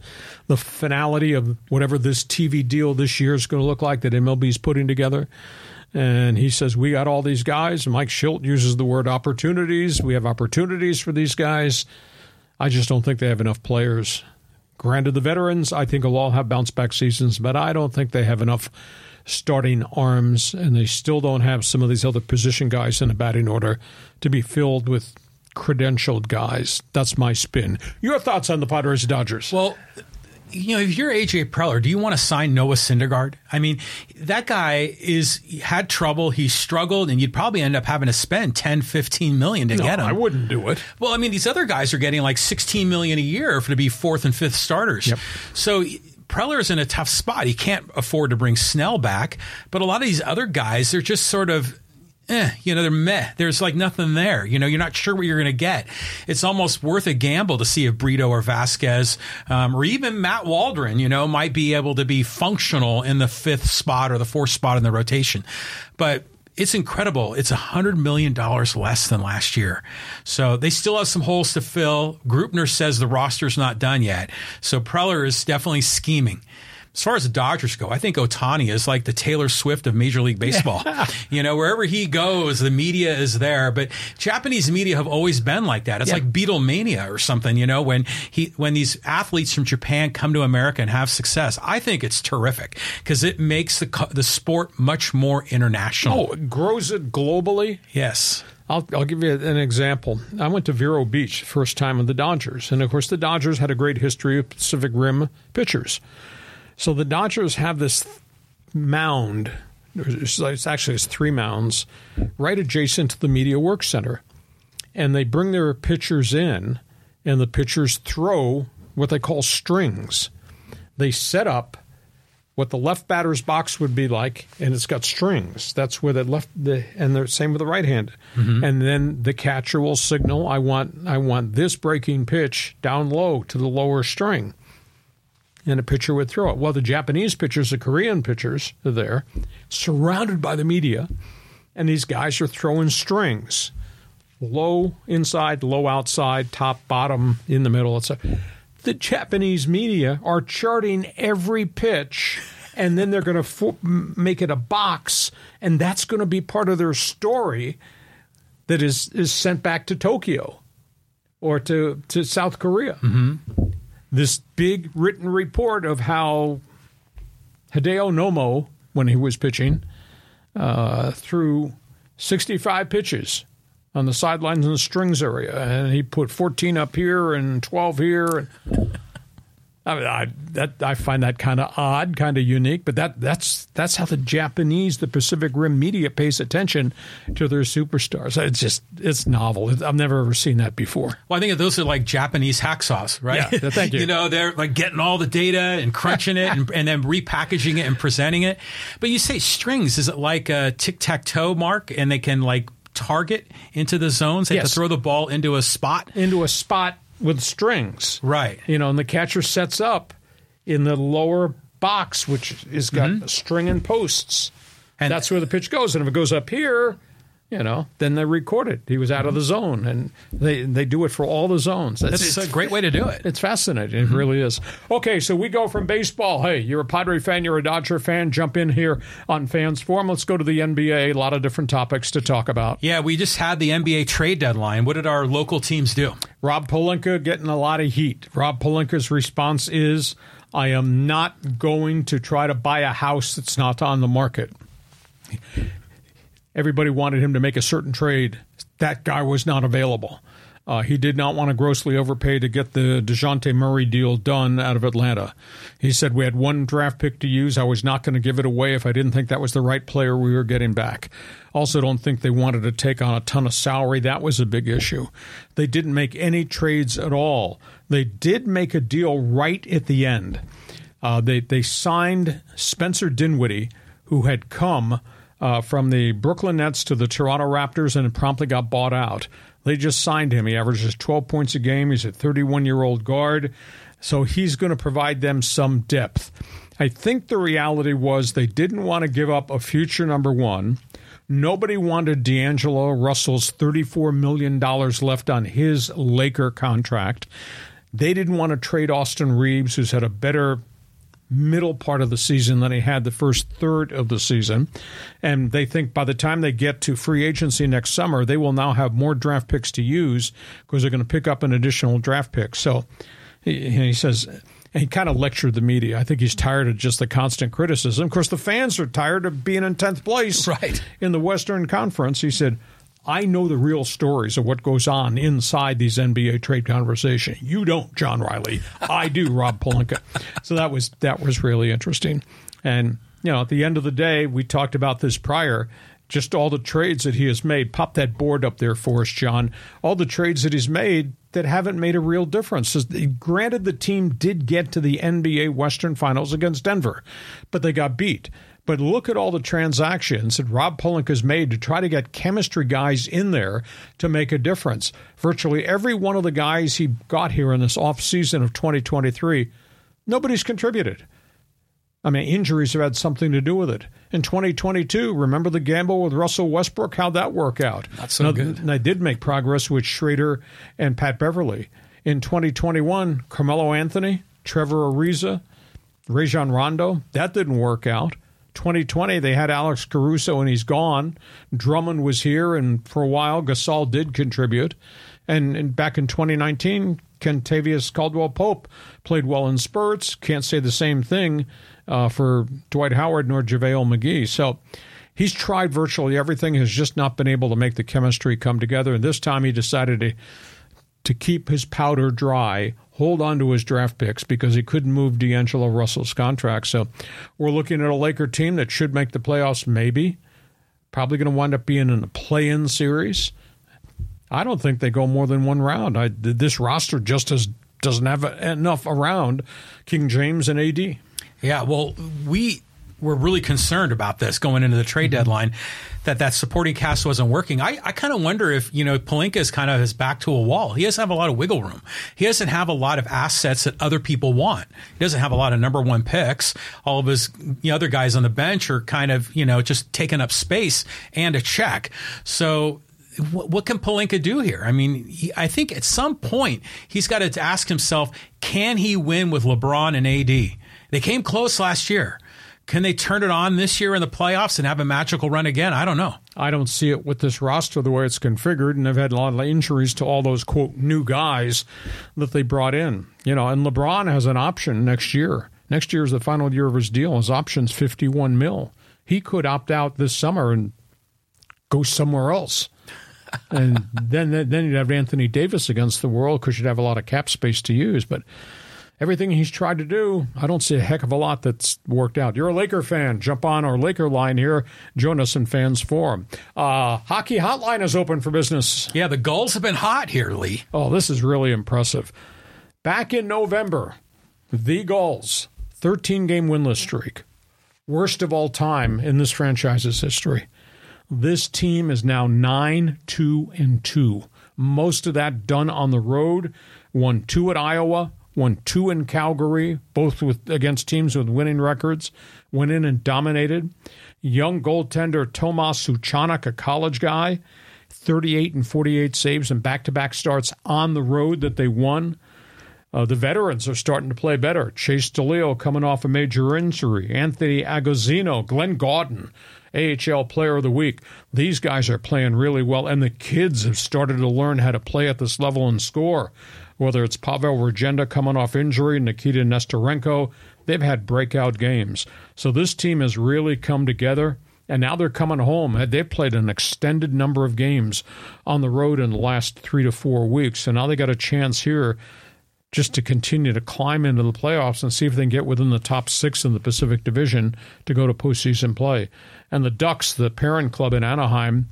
the finality of whatever this TV deal this year is going to look like that MLB is putting together. And he says, We got all these guys. Mike Shildt uses the word opportunities. We have opportunities for these guys. I just don't think they have enough players. Granted, the veterans, I think, will all have bounce back seasons, but I don't think they have enough starting arms, and they still don't have some of these other position guys in the batting order to be filled with credentialed guys. That's my spin. Your thoughts on the Padres Dodgers? Well, you know, if you're AJ Preller, do you want to sign Noah Syndergaard? I mean, that guy is had trouble, he struggled, and you'd probably end up having to spend 10, 15 million to no, get him. I wouldn't do it. Well, I mean, these other guys are getting like 16 million a year for to be fourth and fifth starters. Yep. So Preller's in a tough spot. He can't afford to bring Snell back, but a lot of these other guys, they're just sort of eh, you know, they're meh. There's like nothing there. You know, you're not sure what you're going to get. It's almost worth a gamble to see if Brito or Vasquez um, or even Matt Waldron, you know, might be able to be functional in the fifth spot or the fourth spot in the rotation. But it's incredible. It's a hundred million dollars less than last year. So they still have some holes to fill. Greupner says the roster's not done yet. So Preller is definitely scheming as far as the Dodgers go, I think Ohtani is like the Taylor Swift of Major League Baseball. you know, wherever he goes, the media is there. But Japanese media have always been like that. It's yeah. like Beatlemania or something. You know, when he when these athletes from Japan come to America and have success, I think it's terrific because it makes the the sport much more international. Oh, it grows it globally. Yes. I'll, I'll, give you an example. I went to Vero Beach first time with the Dodgers, and of course the Dodgers had a great history of Pacific Rim pitchers. So the Dodgers have this mound. It's actually it's three mounds right adjacent to the Media Work Center, and they bring their pitchers in, and the pitchers throw what they call strings. They set up what the left batter's box would be like, and it's got strings. That's where the left the and the same with the right hand. Mm-hmm. And then the catcher will signal, "I want I want this breaking pitch down low to the lower string." And a pitcher would throw it. Well, the Japanese pitchers, the Korean pitchers are there, surrounded by the media, and these guys are throwing strings low inside, low outside, top, bottom, in the middle. It's the Japanese media are charting every pitch, and then they're going to fo- make it a box, and that's going to be part of their story that is, is sent back to Tokyo or to, to South Korea. Mm-hmm this big written report of how Hideo Nomo, when he was pitching, uh, threw 65 pitches on the sidelines in the strings area, and he put 14 up here and 12 here. And I, mean, I, that, I find that kind of odd, kind of unique, but that, that's that's how the Japanese, the Pacific Rim media pays attention to their superstars. It's just it's novel. I've never ever seen that before. Well, I think those are like Japanese hacksaws, right? Yeah, thank you. you know, they're like getting all the data and crunching it and, and, then repackaging it and presenting it. But you say strings, is it like a tic tac toe mark, and they can like target into the zones? They yes. have to throw the ball into a spot, into a spot with strings. Right. You know, and the catcher sets up in the lower box, which is got mm-hmm. string and posts. And that's where the pitch goes. And if it goes up here, you know, then they record it. He was out of the zone, and they they do it for all the zones. That's, That's a great way to do it. It's fascinating. Mm-hmm. It really is. Okay, so we go from baseball. Hey, you're a Padre fan, you're a Dodger fan. Jump in here on Fans Forum. Let's go to the NBA. A lot of different topics to talk about. Yeah, we just had the NBA trade deadline. What did our local teams do? Rob Pelinka getting a lot of heat. Rob Pelinka's response is, "I am not going to try to buy a house that's not on the market." Everybody wanted him to make a certain trade. That guy was not available. Uh, he did not want to grossly overpay to get the Dejounte Murray deal done out of Atlanta. He said, We had one draft pick to use. I was not going to give it away if I didn't think that was the right player we were getting back. Also, don't think they wanted to take on a ton of salary. That was a big issue. They didn't make any trades at all. They did make a deal right at the end. Uh, they, they signed Spencer Dinwiddie, who had come uh, from the Brooklyn Nets to the Toronto Raptors and promptly got bought out. They just signed him. He averages 12 points a game. He's a 31 year old guard. So he's going to provide them some depth. I think the reality was they didn't want to give up a future number one. Nobody wanted D'Angelo Russell's $34 million left on his Laker contract. They didn't want to trade Austin Reaves, who's had a better middle part of the season than he had the first third of the season. And they think by the time they get to free agency next summer, they will now have more draft picks to use because they're going to pick up an additional draft pick. So he, he says, and he kind of lectured the media. I think he's tired of just the constant criticism. Of course, the fans are tired of being in 10th place right. in the Western Conference. He said, I know the real stories of what goes on inside these NBA trade conversations. You don't, John Riley. I do, Rob Pelinka. So that was that was really interesting. And you know, at the end of the day, we talked about this prior. Just all the trades that he has made. Pop that board up there for us, John. All the trades that he's made that haven't made a real difference. Granted, the team did get to the NBA Western Finals against Denver, but they got beat. But look at all the transactions that Rob Pelinka has made to try to get chemistry guys in there to make a difference. Virtually every one of the guys he got here in this off season of 2023, nobody's contributed. I mean, injuries have had something to do with it. In 2022, remember the gamble with Russell Westbrook? How'd that work out? Not so now, good. They did make progress with Schroder and Pat Beverley. In 2021, Carmelo Anthony, Trevor Ariza, Rajon Rondo, that didn't work out. 2020, they had Alex Caruso and he's gone. Drummond was here, and for a while, Gasol did contribute. And, and back in 2019, Kentavious Caldwell Pope played well in spurts. Can't say the same thing uh, for Dwight Howard nor JaVale McGee. So he's tried virtually everything, has just not been able to make the chemistry come together. And this time he decided to, to keep his powder dry, hold on to his draft picks because he couldn't move D'Angelo Russell's contract. So we're looking at a Laker team that should make the playoffs, maybe. Probably going to wind up being in a play in series. I don't think they go more than one round. I, this roster just has, doesn't have enough around King James and AD. Yeah, well, we were really concerned about this going into the trade mm-hmm. deadline that that supporting cast wasn't working. I, I kind of wonder if, you know, Pelinka is kind of his back to a wall. He doesn't have a lot of wiggle room. He doesn't have a lot of assets that other people want. He doesn't have a lot of number one picks. All of his you know, other guys on the bench are kind of, you know, just taking up space and a check. So what, what can Pelinka do here? I mean, he, I think at some point he's got to ask himself, can he win with LeBron and AD? They came close last year. Can they turn it on this year in the playoffs and have a magical run again? I don't know. I don't see it with this roster the way it's configured, and they've had a lot of injuries to all those quote new guys that they brought in. You know, and LeBron has an option next year. Next year is the final year of his deal. His option's fifty one mil. He could opt out this summer and go somewhere else. and then then you'd have Anthony Davis against the world because you'd have a lot of cap space to use. But everything he's tried to do, I don't see a heck of a lot that's worked out. You're a Laker fan. Jump on our Laker line here. Join us in Fans Forum. Uh, hockey Hotline is open for business. Yeah, the Gulls have been hot here, Lee. Oh, this is really impressive. Back in November, the Gulls, 13 game winless streak, worst of all time in this franchise's history. This team is now 9 2 and 2. Most of that done on the road. Won two at Iowa, won two in Calgary, both with against teams with winning records, went in and dominated. Young goaltender Tomas Suchanek, a college guy, 38 and 48 saves and back to back starts on the road that they won. Uh, the veterans are starting to play better. Chase DeLeo coming off a major injury. Anthony Agozzino, Glenn Gawdin, AHL Player of the Week. These guys are playing really well, and the kids have started to learn how to play at this level and score whether it's Pavel Regenda coming off injury, Nikita Nesterenko, they've had breakout games. So this team has really come together. And now they're coming home. They've played an extended number of games on the road in the last three to four weeks. And now they got a chance here just to continue to climb into the playoffs and see if they can get within the top six in the Pacific Division to go to postseason play. And the Ducks, the parent club in Anaheim,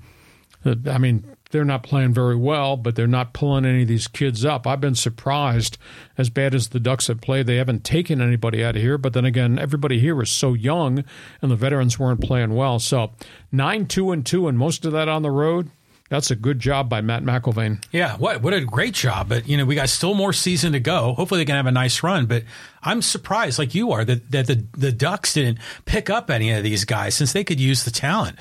I mean, they're not playing very well, but they're not pulling any of these kids up. I've been surprised, as bad as the Ducks have played, they haven't taken anybody out of here. But then again, everybody here is so young, and the veterans weren't playing well. So nine two and two, and most of that on the road. That's a good job by Matt McIlvane. Yeah, what what a great job. But you know, we got still more season to go. Hopefully, they can have a nice run. But I'm surprised, like you are, that that the the Ducks didn't pick up any of these guys since they could use the talent.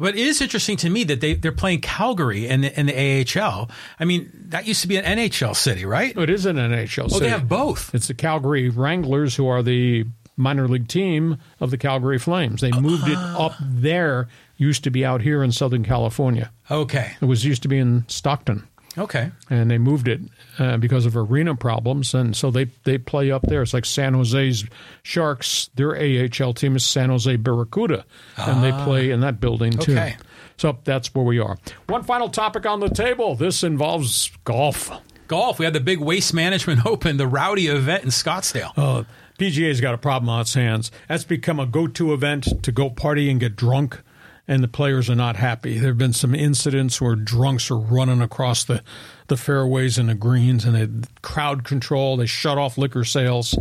But it is interesting to me that they they're playing Calgary in the, in the AHL. I mean, that used to be an NHL city, right? It is an NHL Oh, city. they have both. It's the Calgary Wranglers who are the minor league team of the Calgary Flames. They moved it Ah. up there. Used to be out here in Southern California. Okay, It was used to be in Stockton. Okay. and they moved it uh, because of arena problems, and so they they play up there. It's like San Jose's Sharks. Their AHL team is San Jose Barracuda, and they play in that building too. Okay. So that's where we are. One final topic on the table. This involves golf. Golf. We had the big Waste Management Open, the rowdy event in Scottsdale. Uh, PGA's got a problem on its hands. That's become a go-to event to go party and get drunk, and the players are not happy. There have been some incidents where drunks are running across the, the fairways and the greens, and they crowd control. They shut off liquor sales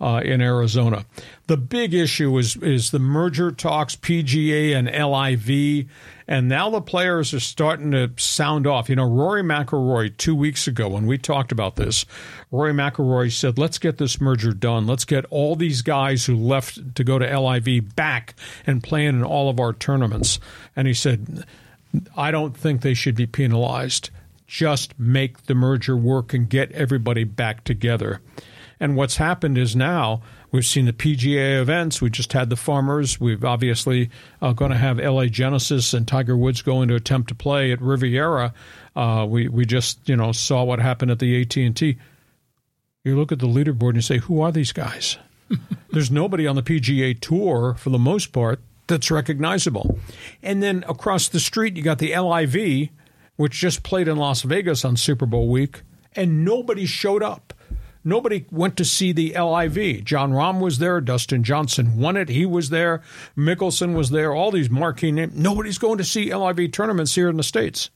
uh, in Arizona. The big issue is is the merger talks, PGA and LIV, and now the players are starting to sound off. You know, Rory McIlroy two weeks ago when we talked about this, Rory McIlroy said, "Let's get this merger done. Let's get all these guys who left to go to LIV back and playing in all of our tournaments." And he said, "I don't think they should be penalized. Just make the merger work and get everybody back together." And what's happened is now we've seen the PGA events. We just had the Farmers. We've obviously uh, going to have LA Genesis and Tiger Woods going to attempt to play at Riviera. Uh, we we just you know saw what happened at the AT and T. You look at the leaderboard and you say, who are these guys? There's nobody on the PGA Tour for the most part that's recognizable. And then across the street, you got the LIV, which just played in Las Vegas on Super Bowl week, and nobody showed up. Nobody went to see the LIV. Jon Rahm was there. Dustin Johnson won it. He was there. Mickelson was there. All these marquee names. Nobody's going to see LIV tournaments here in the States.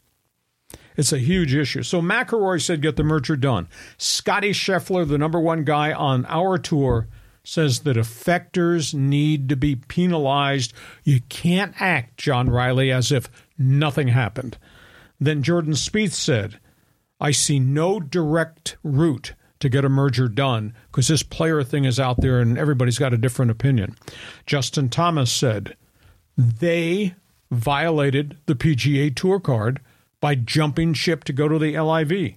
It's a huge issue. So McIlroy said, get the merger done. Scottie Scheffler, the number one guy on our tour, says that effectors need to be penalized. You can't act, John Riley, as if nothing happened. Then Jordan Spieth said, I see no direct route to get a merger done because this player thing is out there and everybody's got a different opinion. Justin Thomas said, they violated the PGA Tour card by jumping ship to go to the LIV.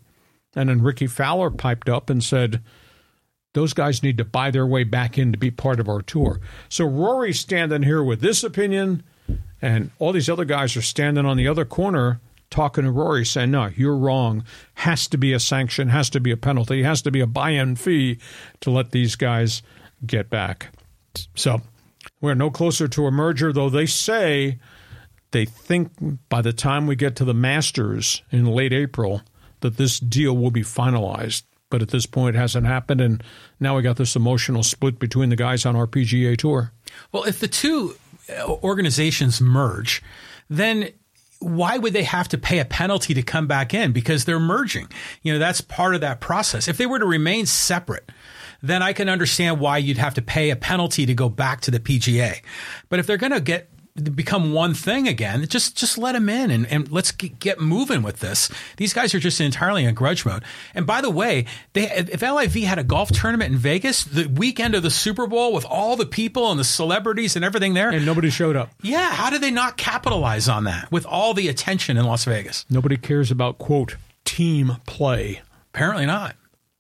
And then Rickie Fowler piped up and said, those guys need to buy their way back in to be part of our tour. So Rory's standing here with this opinion, and all these other guys are standing on the other corner talking to Rory saying, no, you're wrong. Has to be a sanction, has to be a penalty, has to be a buy in fee to let these guys get back. So we're no closer to a merger, though they say they think by the time we get to the Masters in late April that this deal will be finalized. But at this point, it hasn't happened, and now we got this emotional split between the guys on our PGA tour. Well, if the two uh, organizations merge, then why would they have to pay a penalty to come back in? Because they're merging. You know, that's part of that process. If they were to remain separate, then I can understand why you'd have to pay a penalty to go back to the PGA. But if they're going to get become one thing again, just just let them in and, and let's get moving with this. These guys are just entirely in grudge mode. And by the way, they if LIV had a golf tournament in Vegas the weekend of the Super Bowl with all the people and the celebrities and everything there, And nobody showed up. yeah, how did they not capitalize on that with all the attention in Las Vegas? Nobody cares about, quote, team play. Apparently not.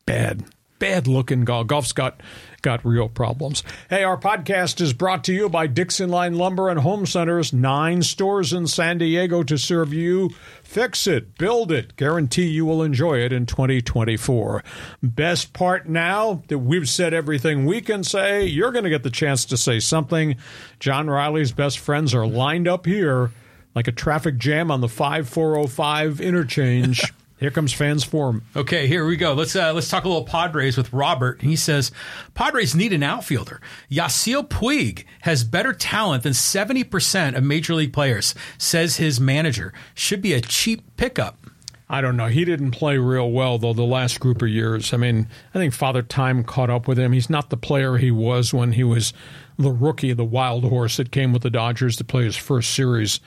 Bad. Bad looking golf. Golf's got got real problems. Hey, our podcast is brought to you by Dixie Line Lumber and Home Centers. Nine stores in San Diego to serve you. Fix it, build it, guarantee you will enjoy it in 2024. Best part now that we've said everything we can say, you're going to get the chance to say something. John Riley's best friends are lined up here like a traffic jam on the 5405 interchange. Here comes fans forum. Okay, here we go. Let's uh, let's talk a little Padres with Robert. He says Padres need an outfielder. Yasiel Puig has better talent than seventy percent of major league players. Says his manager. Should be a cheap pickup. I don't know. He didn't play real well though the last group of years. I mean, I think Father Time caught up with him. He's not the player he was when he was the rookie, the wild horse that came with the Dodgers to play his first series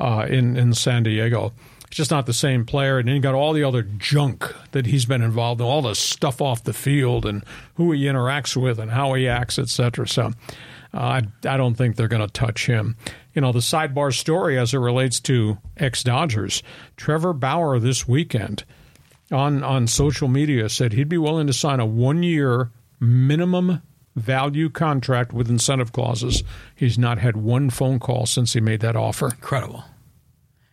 uh, in in San Diego. Just not the same player. And then you got all the other junk that he's been involved in, all the stuff off the field and who he interacts with and how he acts, et cetera. So uh, I, I don't think they're going to touch him. You know, the sidebar story as it relates to ex Dodgers, Trevor Bauer this weekend on, on social media said he'd be willing to sign a one year minimum value contract with incentive clauses. He's not had one phone call since he made that offer. Incredible.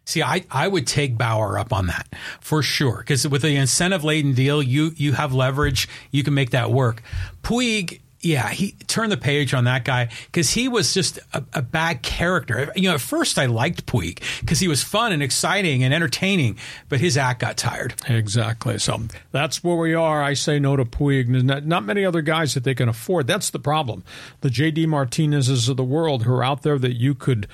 See, I, I would take Bauer up on that for sure because with the incentive laden deal, you you have leverage, you can make that work. Puig yeah, he turned the page on that guy because he was just a, a, bad character. You know, at first I liked Puig because he was fun and exciting and entertaining, but his act got tired. Exactly. So that's where we are. I say no to Puig. Not, not many other guys that they can afford. That's the problem. The J.D. Martinezes of the world who are out there that you could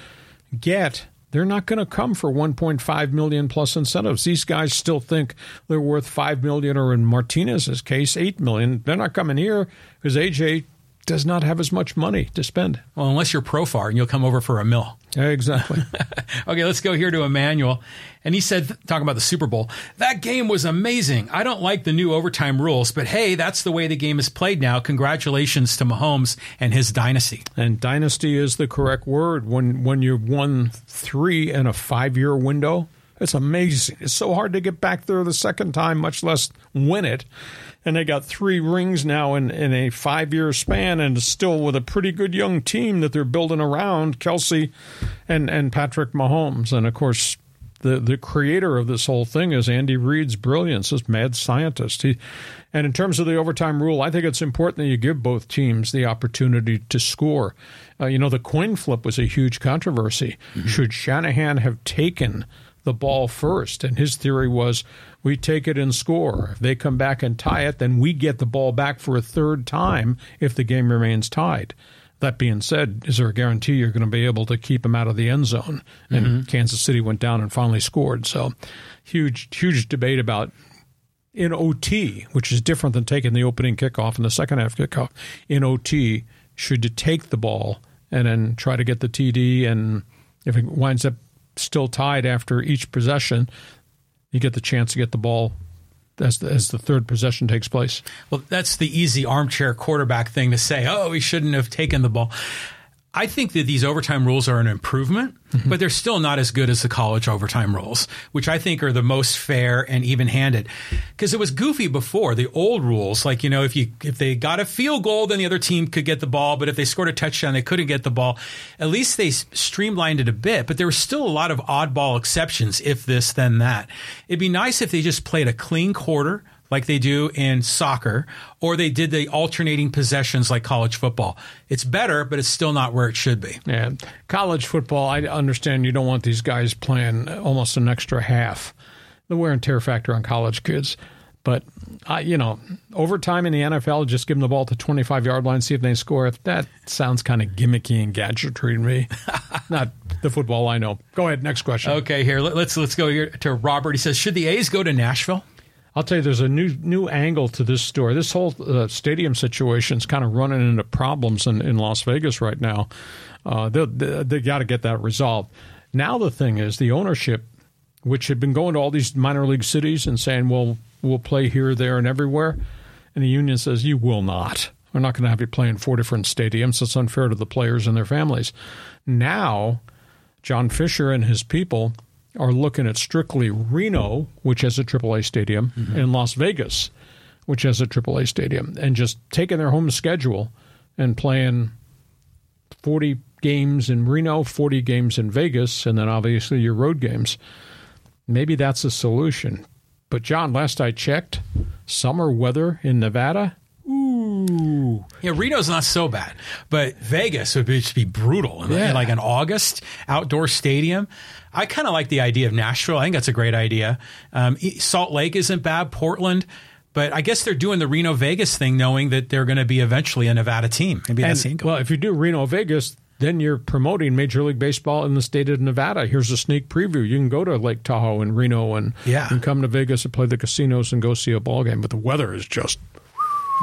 get they're not going to come for 1.5 million plus incentives. These guys still think they're worth 5 million or in Martinez's case 8 million. They're not coming here because AJ does not have as much money to spend. Well, unless you're Profar and you'll come over for a mill. Exactly. okay, let's go here to Emmanuel. And he said, talking about the Super Bowl, that game was amazing. I don't like the new overtime rules, but hey, that's the way the game is played now. Congratulations to Mahomes and his dynasty. And dynasty is the correct word. When when you've won three in a five year window, it's amazing. It's so hard to get back there the second time, much less win it and they got three rings now in, in a five year span, and still with a pretty good young team that they're building around Kelce and and Patrick Mahomes, and of course. The, the creator of this whole thing is Andy Reid's brilliance, this mad scientist. He, and in terms of the overtime rule, I think it's important that you give both teams the opportunity to score. Uh, you know, the coin flip was a huge controversy. Mm-hmm. Should Shanahan have taken the ball first? And his theory was we take it and score. If they come back and tie it, then we get the ball back for a third time if the game remains tied. That being said, is there a guarantee you're going to be able to keep them out of the end zone? And mm-hmm. Kansas City went down and finally scored. So, huge, huge debate about in OT, which is different than taking the opening kickoff and the second half kickoff. In OT, should you take the ball and then try to get the TD? And if it winds up still tied after each possession, you get the chance to get the ball as the, as the third possession takes place. Well, that's the easy armchair quarterback thing to say. Oh, he shouldn't have taken the ball. I think that these overtime rules are an improvement, mm-hmm. but they're still not as good as the college overtime rules, which I think are the most fair and even handed. Because it was goofy before the old rules, like you know, if you if they got a field goal, then the other team could get the ball, but if they scored a touchdown, they couldn't get the ball. At least they streamlined it a bit, but there were still a lot of oddball exceptions. If this, then that. It'd be nice if they just played a clean quarter like they do in soccer, or they did the alternating possessions like college football. It's better, but it's still not where it should be. Yeah. College football, I understand you don't want these guys playing almost an extra half. The wear and tear factor on college kids. But, uh, you know, overtime in the NFL, just give them the ball to 25 yard line, see if they score. That sounds kind of gimmicky and gadgetry to me. Not the football I know. Go ahead, next question. Okay, here let's let's go here to Robert. He says, should the A's go to Nashville? I'll tell you, there's a new new angle to this story. This whole uh, stadium situation is kind of running into problems in, in Las Vegas right now. Uh, they they, they got to get that resolved. Now the thing is, the ownership, which had been going to all these minor league cities and saying, "Well, we'll play here, there, and everywhere," and the union says, "You will not. We're not going to have you play in four different stadiums. It's unfair to the players and their families." Now, John Fisher and his people are looking at strictly Reno, which has a AAA stadium, mm-hmm. and Las Vegas, which has a AAA stadium, and just taking their home schedule and playing 40 games in Reno, 40 games in Vegas, and then obviously your road games. Maybe that's a solution. But, John, last I checked, summer weather in Nevada Ooh. Yeah, Reno's not so bad, but Vegas would be, just be brutal. In, yeah. like an August outdoor stadium. I kind of like the idea of Nashville. I think that's a great idea. Um, Salt Lake isn't bad. Portland. But I guess they're doing the Reno Vegas thing, knowing that they're going to be eventually a Nevada team. Maybe that's and, well. If you do Reno Vegas, then you're promoting Major League Baseball in the state of Nevada. Here's a sneak preview. You can go to Lake Tahoe and Reno and, yeah. and come to Vegas and play the casinos and go see a ball game. But the weather is just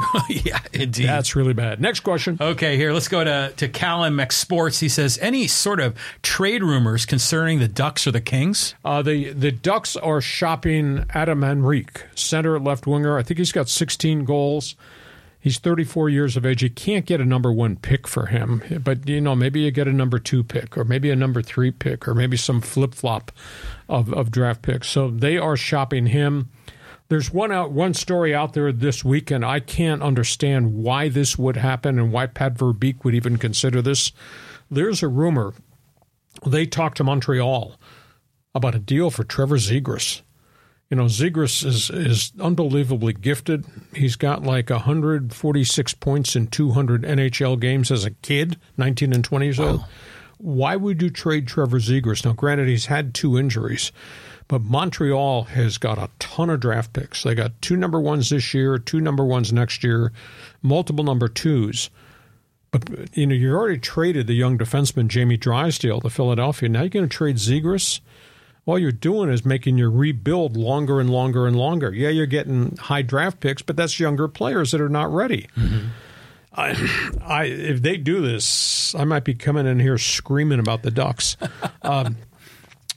yeah, indeed. That's really bad. Next question. Okay, here, let's go to, to Callum X Sports. He says, any sort of trade rumors concerning the Ducks or the Kings? Uh, the the Ducks are shopping Adam Henrique, center left winger. I think he's got 16 goals. He's 34 years of age. You can't get a number one pick for him, but you know maybe you get a number two pick, or maybe a number three pick, or maybe some flip flop of, of draft picks. So they are shopping him. There's one out one story out there this week, and I can't understand why this would happen and why Pat Verbeek would even consider this. There's a rumor they talked to Montreal about a deal for Trevor Zegras. You know, Zegras is is unbelievably gifted. He's got like 146 points in 200 NHL games as a kid, 19 and 20 years old. Why would you trade Trevor Zegras? Now, granted, he's had two injuries, but Montreal has got a ton of draft picks. They got two number ones this year, two number ones next year, multiple number twos. But you know, you already traded the young defenseman Jamie Drysdale to Philadelphia. Now you're going to trade Zegras. All you're doing is making your rebuild longer and longer and longer. Yeah, you're getting high draft picks, but that's younger players that are not ready. Mm-hmm. I, I, if they do this, I might be coming in here screaming about the Ducks. um,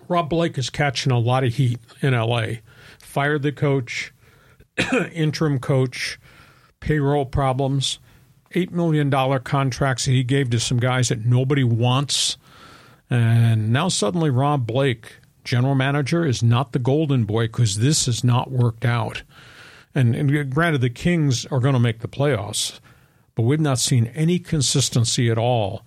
Rob Blake is catching a lot of heat in L.A. Fired the coach, interim coach, payroll problems, eight million dollar contracts that he gave to some guys that nobody wants, and now suddenly Rob Blake, general manager, is not the golden boy because this has not worked out. And, and granted, the Kings are going to make the playoffs, but we've not seen any consistency at all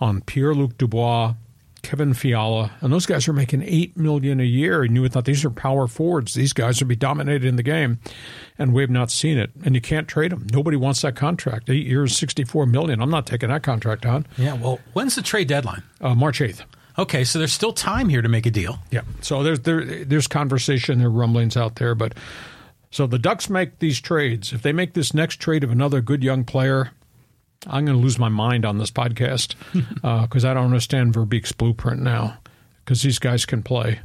on Pierre Luc Dubois, Kevin Fiala, and those guys are making eight million a year. And you would thought these are power forwards; these guys would be dominating the game, and we've not seen it. And you can't trade them. Nobody wants that contract. Eight years, sixty-four million. I'm not taking that contract on. Yeah, well, when's the trade deadline? Uh, March eighth. Okay, so there's still time here to make a deal. Yeah. So there's there there's conversation, there are rumblings out there, but so the Ducks make these trades. If they make this next trade of another good young player, I'm going to lose my mind on this podcast because uh, I don't understand Verbeek's blueprint now. Because these guys can play,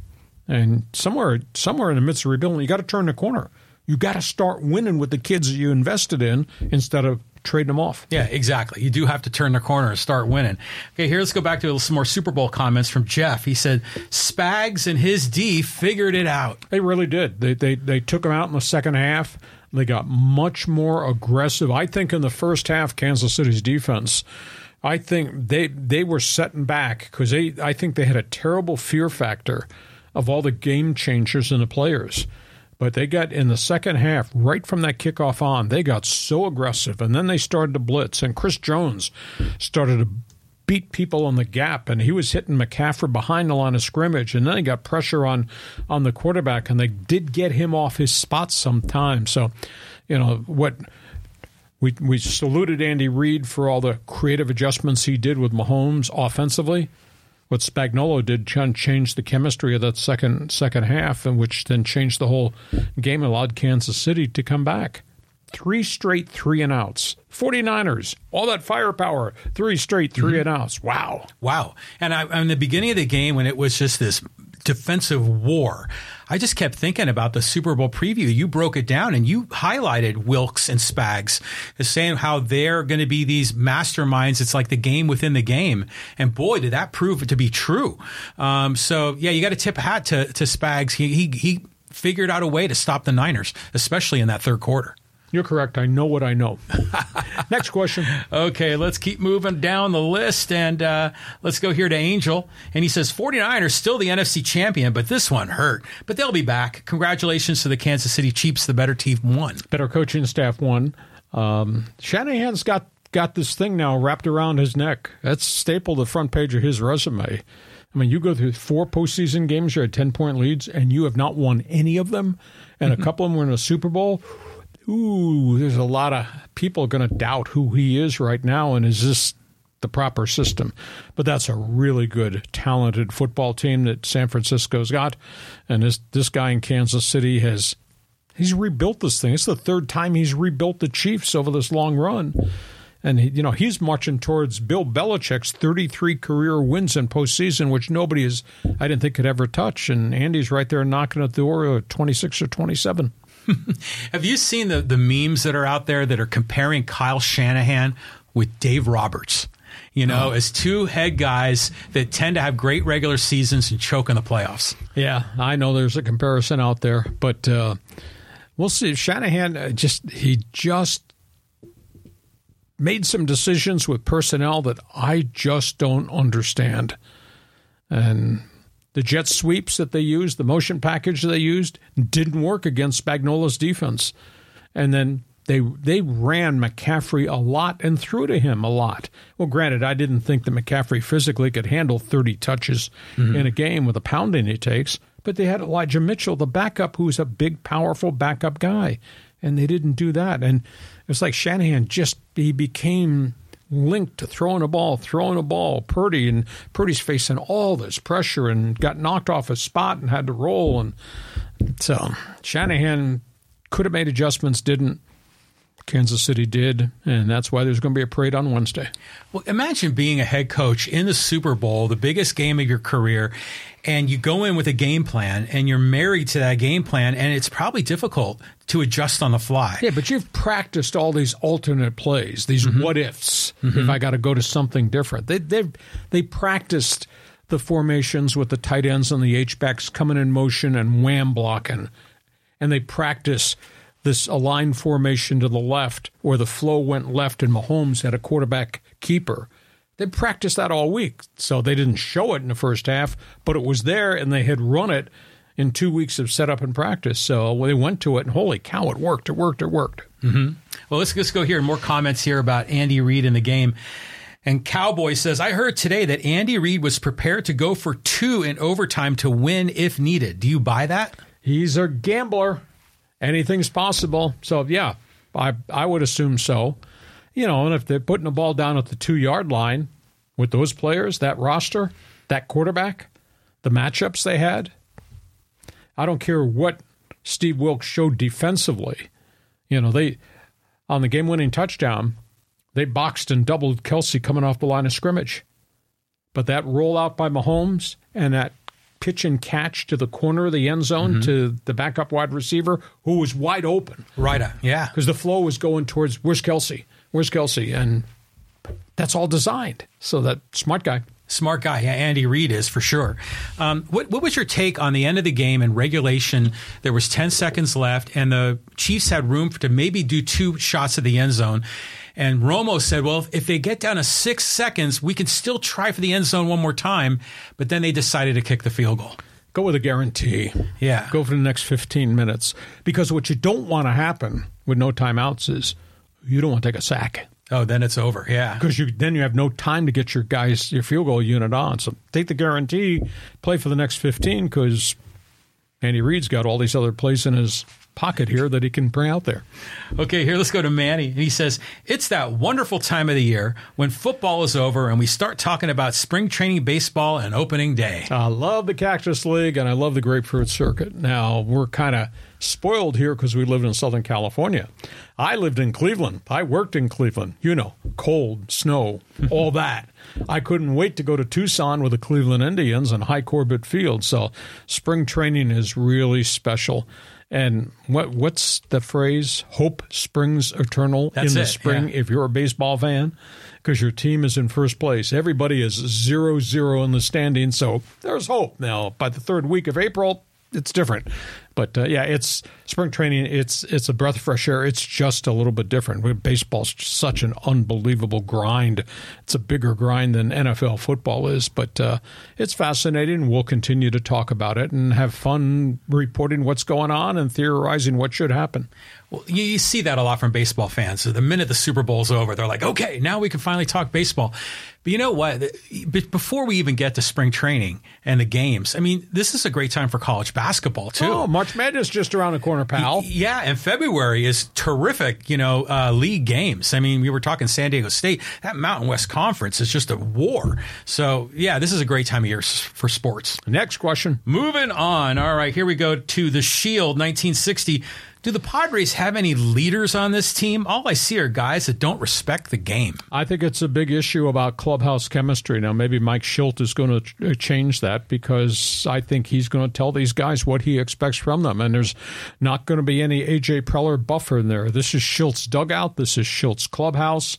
and somewhere somewhere in the midst of rebuilding, you got to turn the corner. You got to start winning with the kids that you invested in instead of trading them off. Yeah, exactly. You do have to turn the corner and start winning. Okay, here let's go back to some more Super Bowl comments from Jeff. He said Spags and his D figured it out. They really did. They they they took them out in the second half. They got much more aggressive. I think in the first half, Kansas City's defense. I think they they were setting back because they. I think they had a terrible fear factor of all the game changers and the players. But they got in the second half, right from that kickoff on, they got so aggressive, and then they started to blitz. And Chris Jones started to beat people on the gap, and he was hitting McCaffrey behind the line of scrimmage, and then he got pressure on on the quarterback, and they did get him off his spot sometimes. So, you know what. We, we saluted Andy Reid for all the creative adjustments he did with Mahomes offensively what Spagnuolo did changed the chemistry of that second second half, and which then changed the whole game, and allowed Kansas City to come back. Three straight three and outs. 49ers, all that firepower, three straight 3 mm-hmm. and outs. Wow. Wow. And I, in the beginning of the game, when it was just this defensive war. I just kept thinking about the Super Bowl preview. You broke it down and you highlighted Wilks and Spags as saying how they're going to be these masterminds. It's like the game within the game. And boy, did that prove to be true. Um, so yeah, you got to tip a hat to, to Spags. He, he, he figured out a way to stop the Niners, especially in that third quarter. You're correct. I know what I know. Next question. Okay, let's keep moving down the list and uh, let's go here to Angel. And he says 49ers still the NFC champion, but this one hurt. But they'll be back. Congratulations to the Kansas City Chiefs. The better team won. Better coaching staff won. Um, Shanahan's got got this thing now wrapped around his neck. That's stapled the front page of his resume. I mean, you go through four postseason games, you're at 10 point leads, and you have not won any of them. And a couple of them were in a Super Bowl ooh, there's a lot of people going to doubt who he is right now, and is this the proper system? But that's a really good, talented football team that San Francisco's got, and this this guy in Kansas City has he's rebuilt this thing. It's the third time he's rebuilt the Chiefs over this long run. And you know he's marching towards Bill Belichick's 33 career wins in postseason, which nobody is, I didn't think could ever touch. And Andy's right there knocking at the door at 26 or 27. Have you seen the, the memes that are out there that are comparing Kyle Shanahan with Dave Roberts? You know, oh. as two head guys that tend to have great regular seasons and choke in the playoffs. Yeah, I know there's a comparison out there, but uh, we'll see. Shanahan uh, just he just made some decisions with personnel that I just don't understand. And the jet sweeps that they used, the motion package they used, didn't work against Spagnuolo's defense. And then they they ran McCaffrey a lot and threw to him a lot. Well, granted, I didn't think that McCaffrey physically could handle 30 touches mm-hmm. in a game with the pounding he takes, but they had Elijah Mitchell, the backup, who's a big, powerful backup guy, and they didn't do that. And it's like Shanahan just he became linked to throwing a ball, throwing a ball. Purdy and Purdy's facing all this pressure and got knocked off his spot and had to roll. And so Shanahan could have made adjustments, didn't. Kansas City did, and that's why there's going to be a parade on Wednesday. Well, imagine being a head coach in the Super Bowl, the biggest game of your career, and you go in with a game plan and you're married to that game plan, and it's probably difficult to adjust on the fly. Yeah, but you've practiced all these alternate plays, these mm-hmm. what ifs. Mm-hmm. If I got to go to something different, they they they practiced the formations with the tight ends and the H backs coming in motion and wham blocking, and they practice this aligned formation to the left where the flow went left and Mahomes had a quarterback keeper. They practiced that all week, so they didn't show it in the first half, but it was there and they had run it in two weeks of setup and practice. So they went to it and holy cow, it worked, it worked, it worked. Mm-hmm. Well, let's just go here. More comments here about Andy Reid in the game. And Cowboy says, I heard today that Andy Reid was prepared to go for two in overtime to win if needed. Do you buy that? He's a gambler anything's possible. So yeah, I I would assume so. You know, and if they're putting the ball down at the two yard line with those players, that roster, that quarterback, the matchups they had, I don't care what Steve Wilks showed defensively. You know, they on the game winning touchdown, they boxed and doubled Kelce coming off the line of scrimmage. But that rollout by Mahomes and that pitch and catch to the corner of the end zone mm-hmm. to the backup wide receiver who was wide open. Right. Uh, yeah. Because the flow was going towards where's Kelce? Where's Kelce? And that's all designed. So that smart guy. Smart guy, yeah, Andy Reid is for sure. Um, what, what was your take on the end of the game and regulation? There was 10 seconds left, and the Chiefs had room to maybe do two shots at the end zone. And Romo said, well, if they get down to six seconds, we can still try for the end zone one more time. But then they decided to kick the field goal. Go with a guarantee. Yeah. Go for the next 15 minutes. Because what you don't want to happen with no timeouts is you don't want to take a sack. Oh, then it's over. Yeah. Because you then you have no time to get your guys, your field goal unit on. So take the guarantee, play for the next 15 because Andy Reid's got all these other plays in his pocket here that he can bring out there. Okay, here let's go to Manny. And he says, It's that wonderful time of the year when football is over and we start talking about spring training baseball and opening day. I love the Cactus League and I love the Grapefruit Circuit. Now, we're kind of spoiled here because we live in Southern California. I lived in Cleveland. I worked in Cleveland. You know, cold, snow, all that. I couldn't wait to go to Tucson with the Cleveland Indians and Hi Corbett Field. So spring training is really special. And what what's the phrase? Hope springs eternal That's in the it, spring. Yeah. If you're a baseball fan, because your team is in first place, everybody is zero zero in the standings. So there's hope. Now by the third week of April, it's different. But uh, yeah, it's spring training. It's it's a breath of fresh air. It's just a little bit different. Baseball's such an unbelievable grind. It's a bigger grind than NFL football is, but uh, it's fascinating. We'll continue to talk about it and have fun reporting what's going on and theorizing what should happen. Well, you, you see that a lot from baseball fans. So the minute the Super Bowl's over, they're like, "Okay, now we can finally talk baseball." But you know what? Before we even get to spring training and the games, I mean, this is a great time for college basketball too. Oh, March Madness just around the corner, pal. Yeah, and February is terrific. You know, uh, league games. I mean, we were talking San Diego State. That Mountain West Conference is just a war. So yeah, this is a great time of year for sports. Next question. Moving on. All right, here we go to the Shield, 1960. Do the Padres have any leaders on this team? All I see are guys that don't respect the game. I think it's a big issue about clubhouse chemistry. Now, maybe Mike Shildt is going to change that because I think he's going to tell these guys what he expects from them. And there's not going to be any A.J. Preller buffer in there. This is Shildt's dugout. This is Shildt's clubhouse.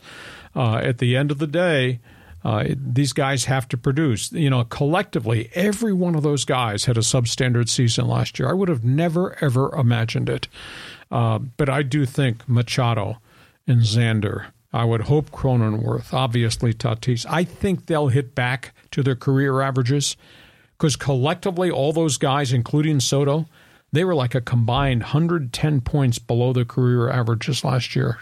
Uh, at the end of the day, uh, these guys have to produce. You know, collectively, every one of those guys had a substandard season last year. I would have never, ever imagined it. Uh, but I do think Machado and Xander, I would hope Cronenworth, obviously Tatis, I think they'll hit back to their career averages because collectively, all those guys, including Soto, they were like a combined 110 points below their career averages last year.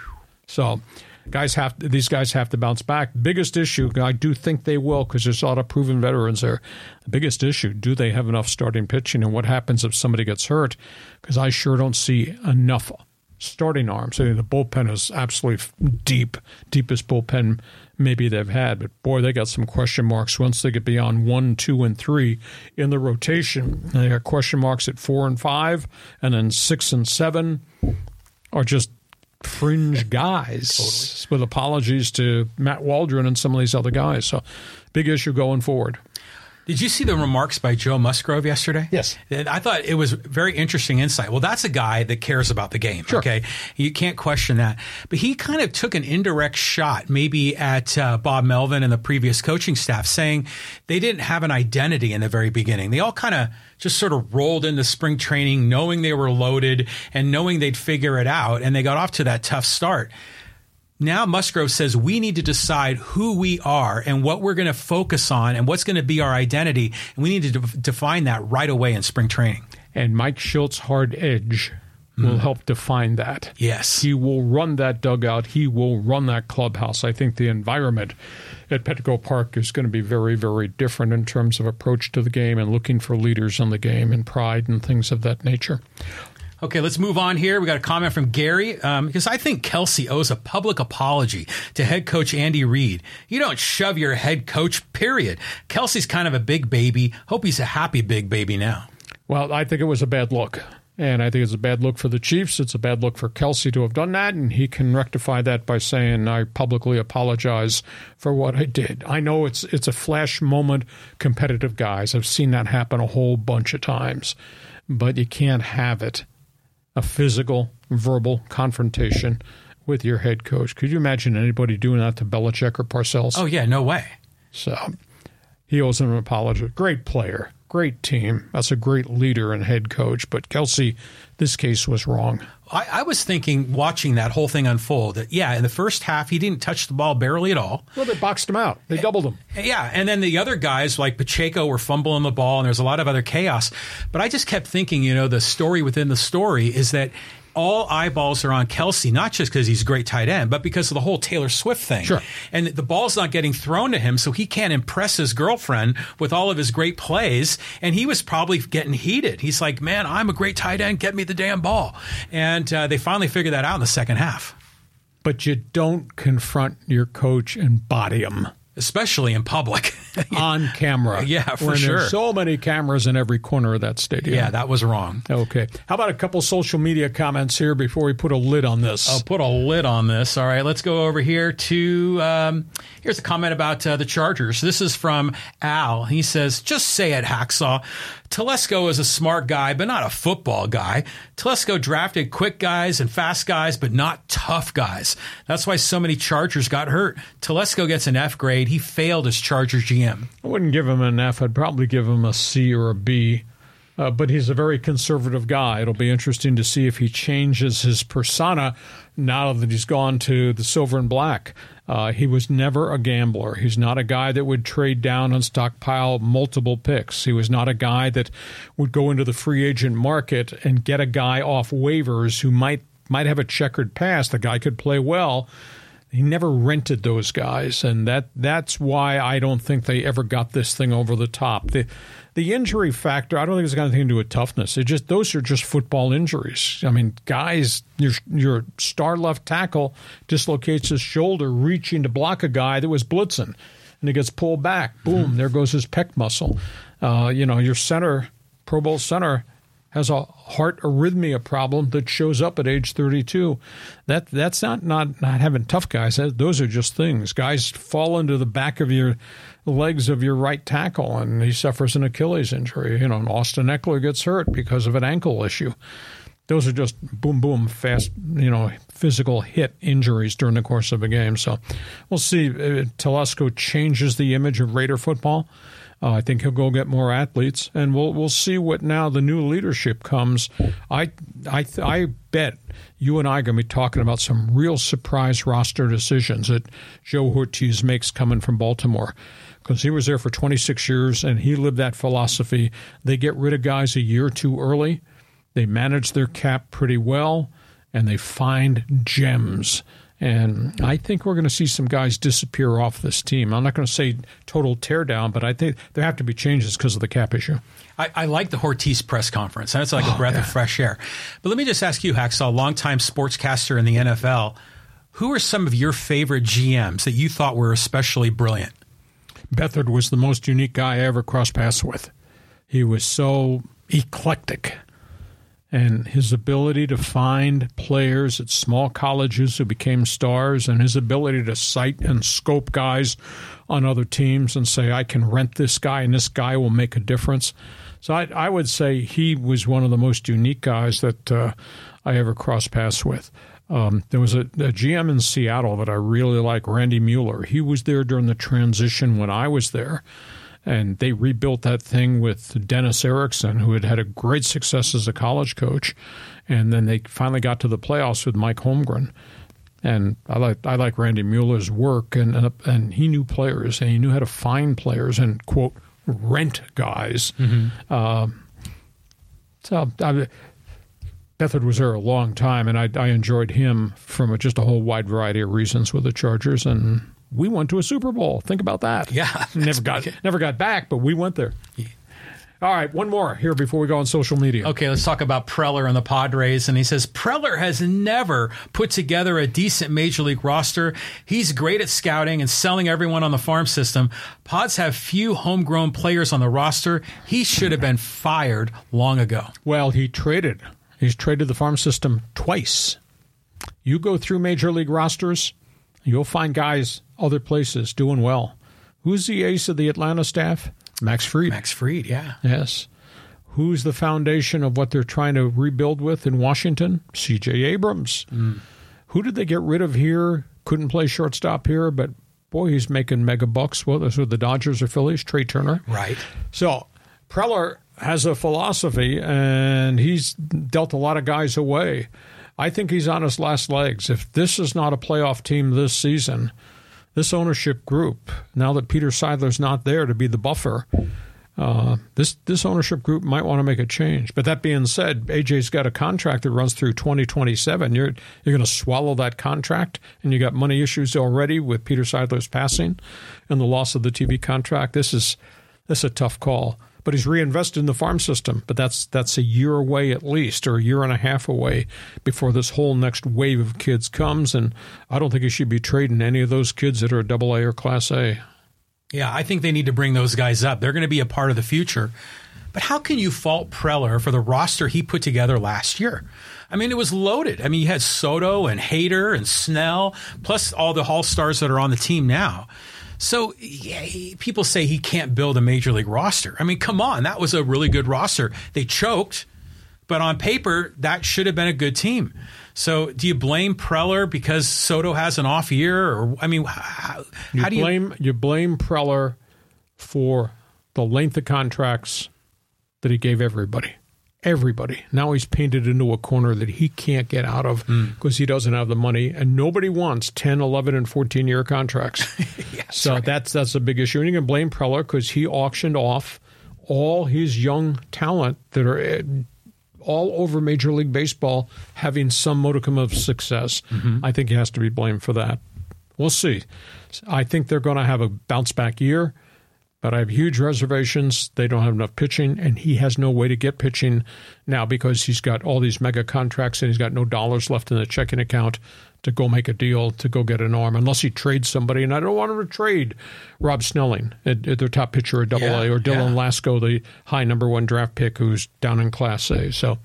So, guys have these guys have to bounce back. Biggest issue, I do think they will because there's a lot of proven veterans there. The biggest issue, do they have enough starting pitching, and what happens if somebody gets hurt? Because I sure don't see enough starting arms. I mean, the bullpen is absolutely deep, deepest bullpen maybe they've had. But boy, they got some question marks once they get beyond one, two, and three in the rotation. They got question marks at four and five, and then six and seven are just fringe guys. totally. With apologies to Matt Waldron and some of these other guys. So, big issue going forward. Did you see the remarks by Joe Musgrove yesterday? Yes. I thought it was very interesting insight. Well, that's a guy that cares about the game. Sure. Okay. You can't question that. But he kind of took an indirect shot, maybe at uh, Bob Melvin and the previous coaching staff, saying they didn't have an identity in the very beginning. They all kind of just sort of rolled into spring training knowing they were loaded and knowing they'd figure it out. And they got off to that tough start. Now Musgrove says we need to decide who we are and what we're going to focus on and what's going to be our identity. And we need to de- define that right away in spring training. And Mike Shildt's hard edge will Hmm. help define that. Yes. He will run that dugout. He will run that clubhouse. I think the environment at Petco Park is going to be very, very different in terms of approach to the game and looking for leaders in the game and pride and things of that nature. Okay, let's move on here. We got a comment from Gary um, because I think Kelce owes a public apology to head coach Andy Reid. You don't shove your head coach, period. Kelce's kind of a big baby. Hope he's a happy big baby now. Well, I think it was a bad look. And I think it's a bad look for the Chiefs. It's a bad look for Kelce to have done that. And he can rectify that by saying, I publicly apologize for what I did. I know it's it's a flash moment, competitive guys. I've seen that happen a whole bunch of times. But you can't have it a physical, verbal confrontation with your head coach. Could you imagine anybody doing that to Belichick or Parcells? Oh, yeah, no way. So he owes him an apology. Great player, great team. That's a great leader and head coach. But Kelce, this case was wrong. I, I was thinking, watching that whole thing unfold, that, yeah, in the first half, he didn't touch the ball barely at all. Well, they boxed him out. They eh, doubled him. Yeah, and then the other guys like Pacheco were fumbling the ball, and there's a lot of other chaos. But I just kept thinking, you know, the story within the story is that all eyeballs are on Kelce, not just because he's a great tight end, but because of the whole Taylor Swift thing. Sure. And the ball's not getting thrown to him, so he can't impress his girlfriend with all of his great plays. And he was probably getting heated. He's like, man, I'm a great tight end. Get me the damn ball. And uh, they finally figured that out in the second half, But you don't confront your coach and body him especially in public. on camera. Yeah, for sure. There's so many cameras in every corner of that stadium. yeah, that was wrong. Okay. How about a couple social media comments here before we put a lid on this? I'll put a lid on this. All right, let's go over here to um, here's a comment about uh, the Chargers. This is from Al. He says, "Just say it, Hacksaw. Telesco is a smart guy, but not a football guy. Telesco drafted quick guys and fast guys, but not tough guys. That's why so many Chargers got hurt. Telesco gets an F grade. He failed as Charger GM. I wouldn't give him an F. I'd probably give him a C or a B. Uh, but he's a very conservative guy. It'll be interesting to see if he changes his persona now that he's gone to the silver and black. Uh, he was never a gambler. He's not a guy that would trade down and stockpile multiple picks. He was not a guy that would go into the free agent market and get a guy off waivers who might might have a checkered past. The guy could play well he never rented those guys, and that that's why I don't think they ever got this thing over the top. The the injury factor, I don't think it's got anything to do with toughness. It just those are just football injuries. I mean, guys, your your star left tackle dislocates his shoulder reaching to block a guy that was blitzing, and he gets pulled back. Boom, there goes his pec muscle. Uh, you know, your center, Pro Bowl center, has a heart arrhythmia problem that shows up at age 32. That that's not not not having tough guys. Those are just things. Guys fall into the back of your legs of your right tackle, and he suffers an Achilles injury. You know, and Austin Ekeler gets hurt because of an ankle issue. Those are just boom, boom, fast, you know, physical hit injuries during the course of a game. So we'll see. Uh, Telesco changes the image of Raider football. Uh, I think he'll go get more athletes, and we'll we'll see what now the new leadership comes. I I I bet you and I are going to be talking about some real surprise roster decisions that Joe Hortiz makes coming from Baltimore because he was there for 26 years and he lived that philosophy. They get rid of guys a year too early. They manage their cap pretty well, and they find gems. And I think we're going to see some guys disappear off this team. I'm not going to say total teardown, but I think there have to be changes because of the cap issue. I, I like the Hortiz press conference. That's like oh, a breath yeah. of fresh air. But let me just ask you, Hacksaw, longtime sportscaster in the NFL, who are some of your favorite GMs that you thought were especially brilliant? Beathard was the most unique guy I ever crossed paths with. He was so eclectic and his ability to find players at small colleges who became stars and his ability to cite and scope guys on other teams and say I can rent this guy and this guy will make a difference. So I, I would say he was one of the most unique guys that uh, I ever crossed paths with. Um, there was a, a, GM in Seattle that I really like, Randy Mueller. He was there during the transition when I was there and they rebuilt that thing with Dennis Erickson, who had had a great success as a college coach, and then they finally got to the playoffs with Mike Holmgren. And I like I like Randy Mueller's work, and and he knew players, and he knew how to find players and quote rent guys. Mm-hmm. Uh, so I, Beathard was there a long time, and I, I enjoyed him from a, just a whole wide variety of reasons with the Chargers, and we went to a Super Bowl. Think about that. Yeah, never got never got back, but we went there. Yeah. All right, one more here before we go on social media. Okay, let's talk about Preller and the Padres. And he says Preller has never put together a decent major league roster. He's great at scouting and selling everyone on the farm system. Pods have few homegrown players on the roster. He should have been fired long ago. Well, he traded. He's traded the farm system twice. You go through major league rosters, you'll find guys other places doing well. Who's the ace of the Atlanta staff? Max Fried. Max Fried, yeah. Yes. Who's the foundation of what they're trying to rebuild with in Washington? C.J. Abrams. Mm. Who did they get rid of here? Couldn't play shortstop here, but boy, he's making mega bucks. Well, that's with the Dodgers or Phillies. Trea Turner. Right. So Preller has a philosophy, and he's dealt a lot of guys away. I think he's on his last legs. If this is not a playoff team this season, this ownership group, now that Peter Seidler's not there to be the buffer, uh, this this ownership group might want to make a change. But that being said, AJ's got a contract that runs through 2027. You're you're going to swallow that contract, and you got money issues already with Peter Seidler's passing and the loss of the TV contract. This is this is a tough call but he's reinvested in the farm system. But that's that's a year away at least, or a year and a half away before this whole next wave of kids comes. And I don't think he should be trading any of those kids that are double A or class A. Yeah, I think they need to bring those guys up. They're going to be a part of the future. But how can you fault Preller for the roster he put together last year? I mean, it was loaded. I mean, you had Soto and Hader and Snell, plus all the Hall Stars that are on the team now. So yeah, he, people say he can't build a major league roster. I mean, come on, that was a really good roster. They choked, but on paper, that should have been a good team. So, do you blame Preller because Soto has an off year, or I mean, how, you how do you blame you blame Preller for the length of contracts that he gave everybody? Everybody. Now he's painted into a corner that he can't get out of because mm. he doesn't have the money, and nobody wants 10, 11, and 14 year contracts. yes, so right. that's that's a big issue. And you can blame Preller because he auctioned off all his young talent that are eh, all over Major League Baseball having some modicum of success. Mm-hmm. I think he has to be blamed for that. We'll see. I think they're going to have a bounce back year. But I have huge reservations. They don't have enough pitching, and he has no way to get pitching now because he's got all these mega contracts and he's got no dollars left in the checking account to go make a deal to go get an arm unless he trades somebody. And I don't want him to trade Rob Snelling, at, at their top pitcher at Double Yeah, A, or Dylan yeah. Lesko, the high number one draft pick who's down in Class A. So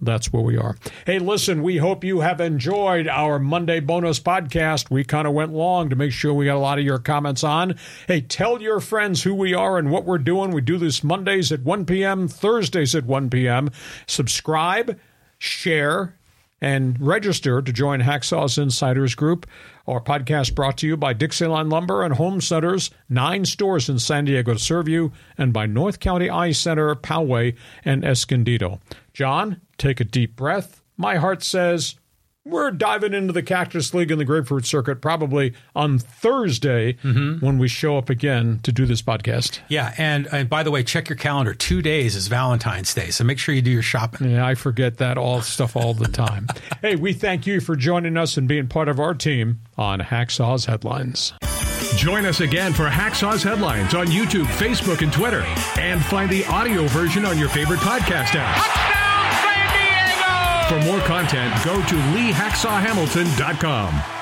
that's where we are. Hey, listen, we hope you have enjoyed our Monday bonus podcast. We kind of went long to make sure we got a lot of your comments on. Hey, tell your friends who we are and what we're doing. We do this Mondays at 1 p.m., Thursdays at 1 p.m. Subscribe, share, and register to join Hacksaw's Insiders Group. Our podcast brought to you by Dixieline Lumber and Home Centers, nine stores in San Diego to serve you, and by North County Eye Center, Poway, and Escondido. John, take a deep breath. My heart says we're diving into the Cactus League and the Grapefruit Circuit probably on Thursday mm-hmm. when we show up again to do this podcast. Yeah, and and by the way, check your calendar. Two days is Valentine's Day, so make sure you do your shopping. Yeah, I forget that all stuff all the time. hey, we thank you for joining us and being part of our team on Hacksaw's Headlines. Join us again for Hacksaw's Headlines on YouTube, Facebook, and Twitter. And find the audio version on your favorite podcast app. For more content, go to leehacksawhamilton.com.